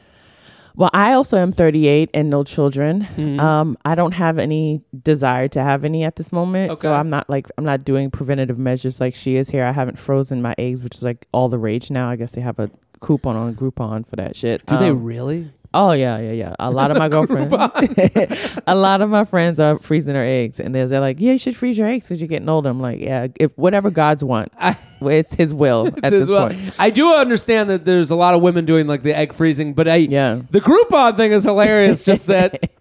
Well, I also am 38 and no children. Mm-hmm. Um, I don't have any desire to have any at this moment. So I'm not like I'm not doing preventative measures like she is here. I haven't frozen my eggs, which is like all the rage now. I guess they have a coupon on Groupon for that shit. Do they Um, really? Oh yeah, yeah, yeah. A lot of my [LAUGHS] girlfriends, [LAUGHS] a lot of my friends are freezing their eggs, and they're, they're like, "Yeah, you should freeze your eggs because you're getting older." I'm like, "Yeah, if whatever God's want, well, it's His will [LAUGHS] at As this well. point." I do understand that there's a lot of women doing like the egg freezing, but I Yeah. the Groupon thing is hilarious. Just that,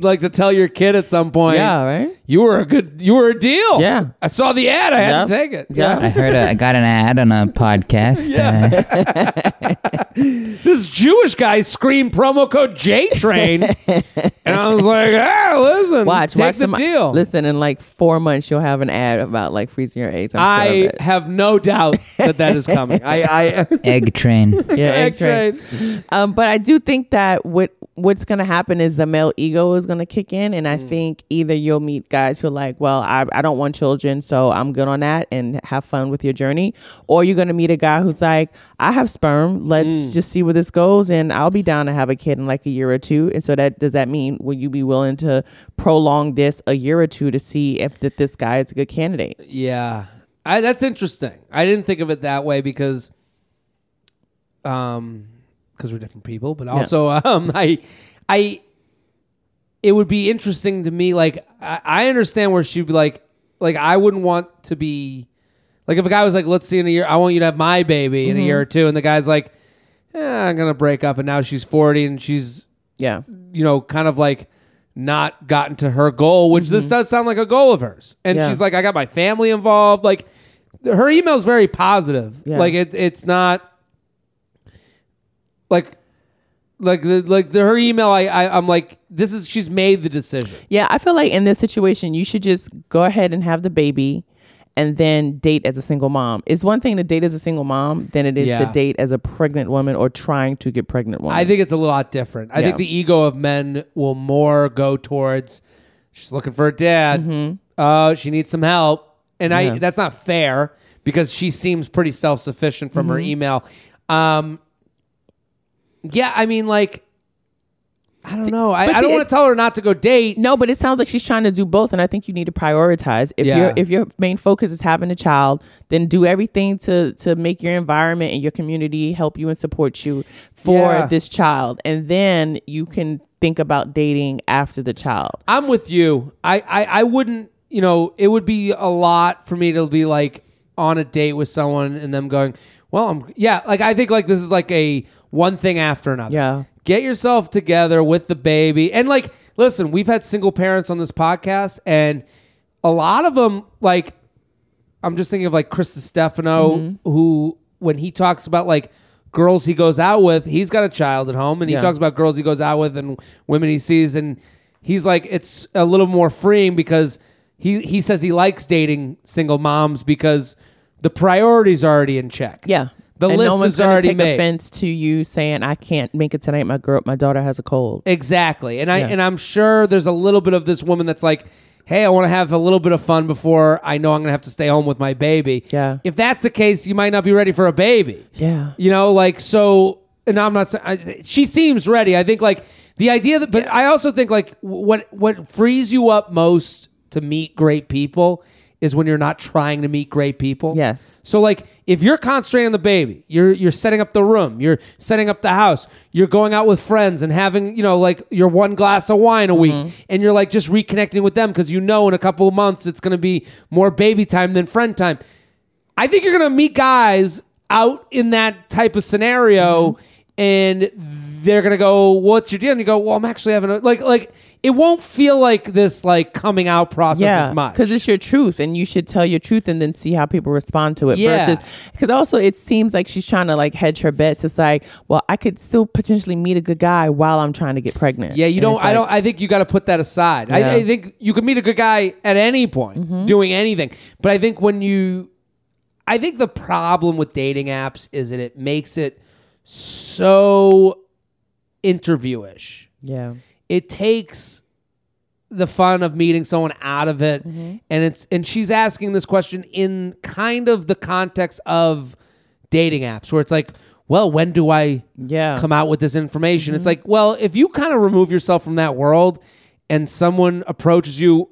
like to tell your kid at some point, Yeah, right. you were a good, you were a deal. Yeah. I saw the ad. I had Yeah. to take it. Yeah. I heard a, I got an ad on a podcast. Uh, [LAUGHS] This Jewish guy screamed promo code J Train, [LAUGHS] and I was like, ah, listen, Watch, take watch the some, deal. Listen, in like four months, you'll have an ad about like freezing your eggs. I'm sure I of it. have no doubt that that is coming. I, I egg train. yeah, [LAUGHS] egg egg train. train. Um, but I do think that what what's gonna happen is the male ego is gonna kick in, and I Mm. think either you'll meet guys who are like, well, I, I don't want children, so I'm good on that, and have fun with your journey, or you're gonna meet a guy who's like, I have sperm, let's Mm. just see where this goes, and I'll be down to have a kid in like a year or two, and so that does that mean will you be willing to prolong this a year or two to see if that this guy is a good candidate? Yeah, I, that's interesting. I didn't think of it that way because, um, because we're different people, but also, um, [LAUGHS] I, I, it would be interesting to me. Like, I, I understand where she'd be like, like I wouldn't want to be, Like if a guy was like, "Let's see in a year, I want you to have my baby in a mm-hmm. year or two, and the guy's like, "Yeah, I'm gonna break up," and now she's 40 and she's Yeah. you know kind of like not gotten to her goal, which this mm-hmm. does sound like a goal of hers, and Yeah. she's like, "I got my family involved." Like her email's very positive. Yeah. Like it, it's not like like the like the, her email. I, I I'm like, this is she's made the decision. Yeah, I feel like in this situation, you should just go ahead and have the baby and then date as a single mom. It's one thing to date as a single mom than it is Yeah. to date as a pregnant woman or trying to get pregnant woman. I think it's a lot different. I think Yeah. the ego of men will more go towards she's looking for a dad. Uh, she needs some help, and I Mm-hmm. Yeah. that's not fair because she seems pretty self sufficient from her Mm-hmm. email. Um, yeah, I mean, like, I don't know. I, but I don't see, want to tell her not to go date. No, but it sounds like she's trying to do both, and I think you need to prioritize. If Yeah. your if your main focus is having a child, then do everything to to make your environment and your community help you and support you for Yeah. this child, and then you can think about dating after the child. I'm with you. I, I, I wouldn't, you know, it would be a lot for me to be like on a date with someone and them going, well, I'm, yeah, like I think like this is like a one thing after another. Yeah. Get yourself together with the baby. And like, listen, we've had single parents on this podcast and a lot of them, like, I'm just thinking of like Chris Stefano, Mm-hmm. who when he talks about like girls he goes out with, he's got a child at home, and he Yeah. talks about girls he goes out with and women he sees, and he's like it's a little more freeing because he he says he likes dating single moms because the priorities are already in check. Yeah. The and list no one's is already take made. offense to you saying I can't make it tonight. My girl, my daughter has a cold. Exactly. And I Yeah. and I'm sure there's a little bit of this woman that's like, "Hey, I want to have a little bit of fun before I know I'm going to have to stay home with my baby." Yeah. If that's the case, you might not be ready for a baby. Yeah. You know, like so and I'm not saying I- she seems ready. I think like the idea that but I also think like what what frees you up most to meet great people is when you're not trying to meet great people. Yes. So like if you're concentrating on the baby, you're you're setting up the room, you're setting up the house, you're going out with friends and having, you know, like your one glass of wine a week mm-hmm. and you're like just reconnecting with them because you know in a couple of months it's going to be more baby time than friend time. I think you're going to meet guys out in that type of scenario mm-hmm. and they're going to go, "What's your deal?" And you go, "Well, I'm actually having a like like it won't feel like this like coming out process yeah, as much." because it's your truth, and you should tell your truth, and then see how people respond to it. Yeah. Versus, because also it seems like she's trying to like hedge her bets. It's like, well, I could still potentially meet a good guy while I'm trying to get pregnant. Yeah, you And don't. I like- don't. I think you got to put that aside. Yeah. Mm-hmm. I, I think you can meet a good guy at any point doing anything. But I think when you, I think the problem with dating apps is that it makes it so interviewish. Yeah. It takes the fun of meeting someone out of it, Mm-hmm. and it's and she's asking this question in kind of the context of dating apps, where it's like, well, when do I? Yeah. come out with this information. Mm-hmm. It's like, well, if you kind of remove yourself from that world and someone approaches you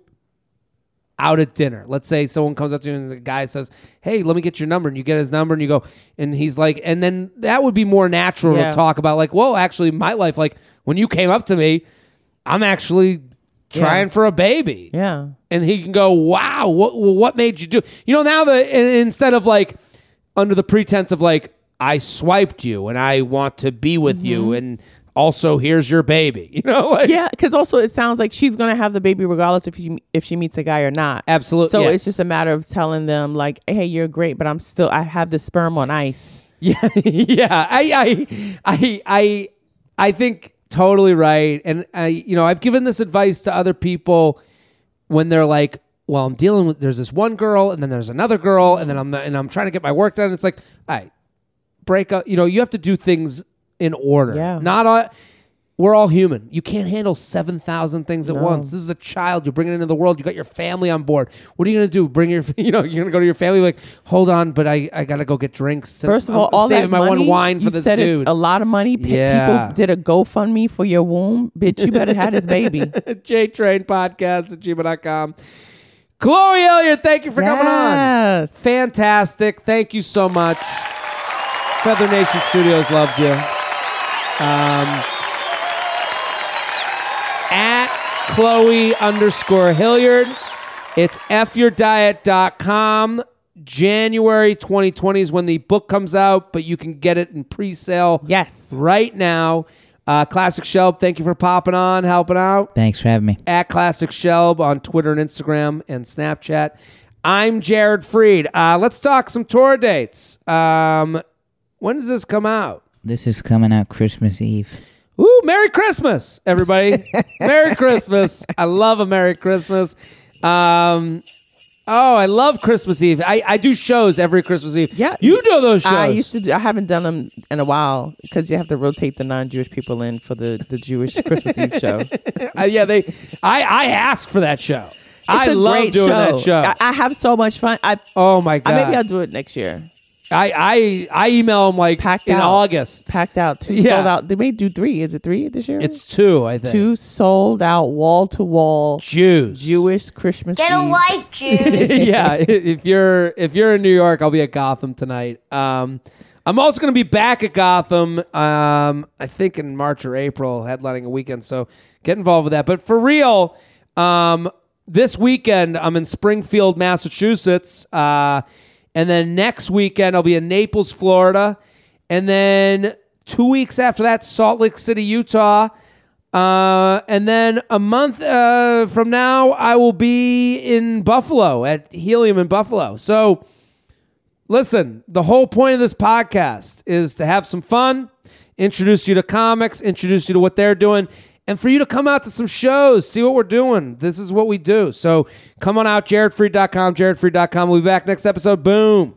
out at dinner, let's say someone comes up to you and the guy says, Hey, let me get your number. And you get his number and you go, and he's like, and then that would be more natural Yeah. to talk about, like, well, actually, my life, like, when you came up to me, I'm actually trying for a baby Yeah. and he can go, "Wow, what what made you do?" You know, now that instead of like under the pretense of like I swiped you and I want to be with you and also here's your baby. [LAUGHS] You know, like Mm-hmm. Yeah, because also it sounds like she's gonna have the baby regardless if she if she meets a guy or not. absolutely So yes. it's just a matter of telling them like, hey, you're great, but I'm still I have the sperm on ice. [LAUGHS] Yeah, yeah. I, I, I, I, I think totally right. And I, you know, I've given this advice to other people when they're like, "Well, I'm dealing with there's this one girl, and then there's another girl, and then I'm and I'm trying to get my work done." It's like, all right, break up. You know, you have to do things in order. Yeah. Not all. We're all human. You can't handle 7,000 things at No. once. This is a child. You're bringing it into the world. You got your family on board. What are you going to do? Bring your, [LAUGHS] you know, you're going to go to your family like, hold on, but I, I got to go get drinks. First of all, I'm all saving that my money, one wine for you this said dude. It's a lot of money. P- Yeah. People did a GoFundMe for your womb, bitch. You better have this baby. [LAUGHS] JTrain Podcast at gmail.com. Chloe Hilliard, thank you for coming on. Yes. Fantastic. Thank you so much. Feather Nation Studios loves you. Um, Chloe underscore Hilliard. It's fyourdiet.com. January 2020 is when the book comes out, but you can get it in pre-sale Yes. right now. Uh, Classic Shelb, thank you for popping on, helping out. Thanks for having me. At Classic Shelb on Twitter and Instagram and Snapchat. I'm Jared Freid. Uh, let's talk some tour dates. Um, when does this come out? This is coming out Christmas Eve. Ooh, Merry Christmas, everybody. [LAUGHS] Merry Christmas. I love a Merry Christmas. Um, oh, I love Christmas Eve. I, I do shows every Christmas Eve. Yeah. You do those shows. I used to do. I haven't done them in a while because you have to rotate the non-Jewish people in for the the Jewish Christmas Eve show. [LAUGHS] Uh, yeah, they. I, I asked for that show. I It's a love doing that show. I, I have so much fun. I, oh my god. I maybe I'll do it next year. I, I I email them like Packed in out. August. Packed out, two Yeah. sold out. They may do three. Is it three this year? It's two, I think. two sold out, wall to wall Jews. Jewish Christmas. Get a Eve. life, [LAUGHS] Jews. [LAUGHS] yeah, i- if you're if you're in New York, I'll be at Gotham tonight. Um, I'm also going to be back at Gotham. Um, I think in March or April, headlining a weekend. So get involved with that. But for real, um, this weekend I'm in Springfield, Massachusetts, uh, and then next weekend I'll be in Naples, Florida, and then two weeks after that, Salt Lake City, Utah. Uh, and then a month uh, from now, I will be in Buffalo at Helium in Buffalo. So, listen, the whole point of this podcast is to have some fun, introduce you to comics, introduce you to what they're doing, and for you to come out to some shows, see what we're doing. This is what we do. So, come on out, jaredfreid.com, jaredfreid.com. We'll be back next episode. Boom.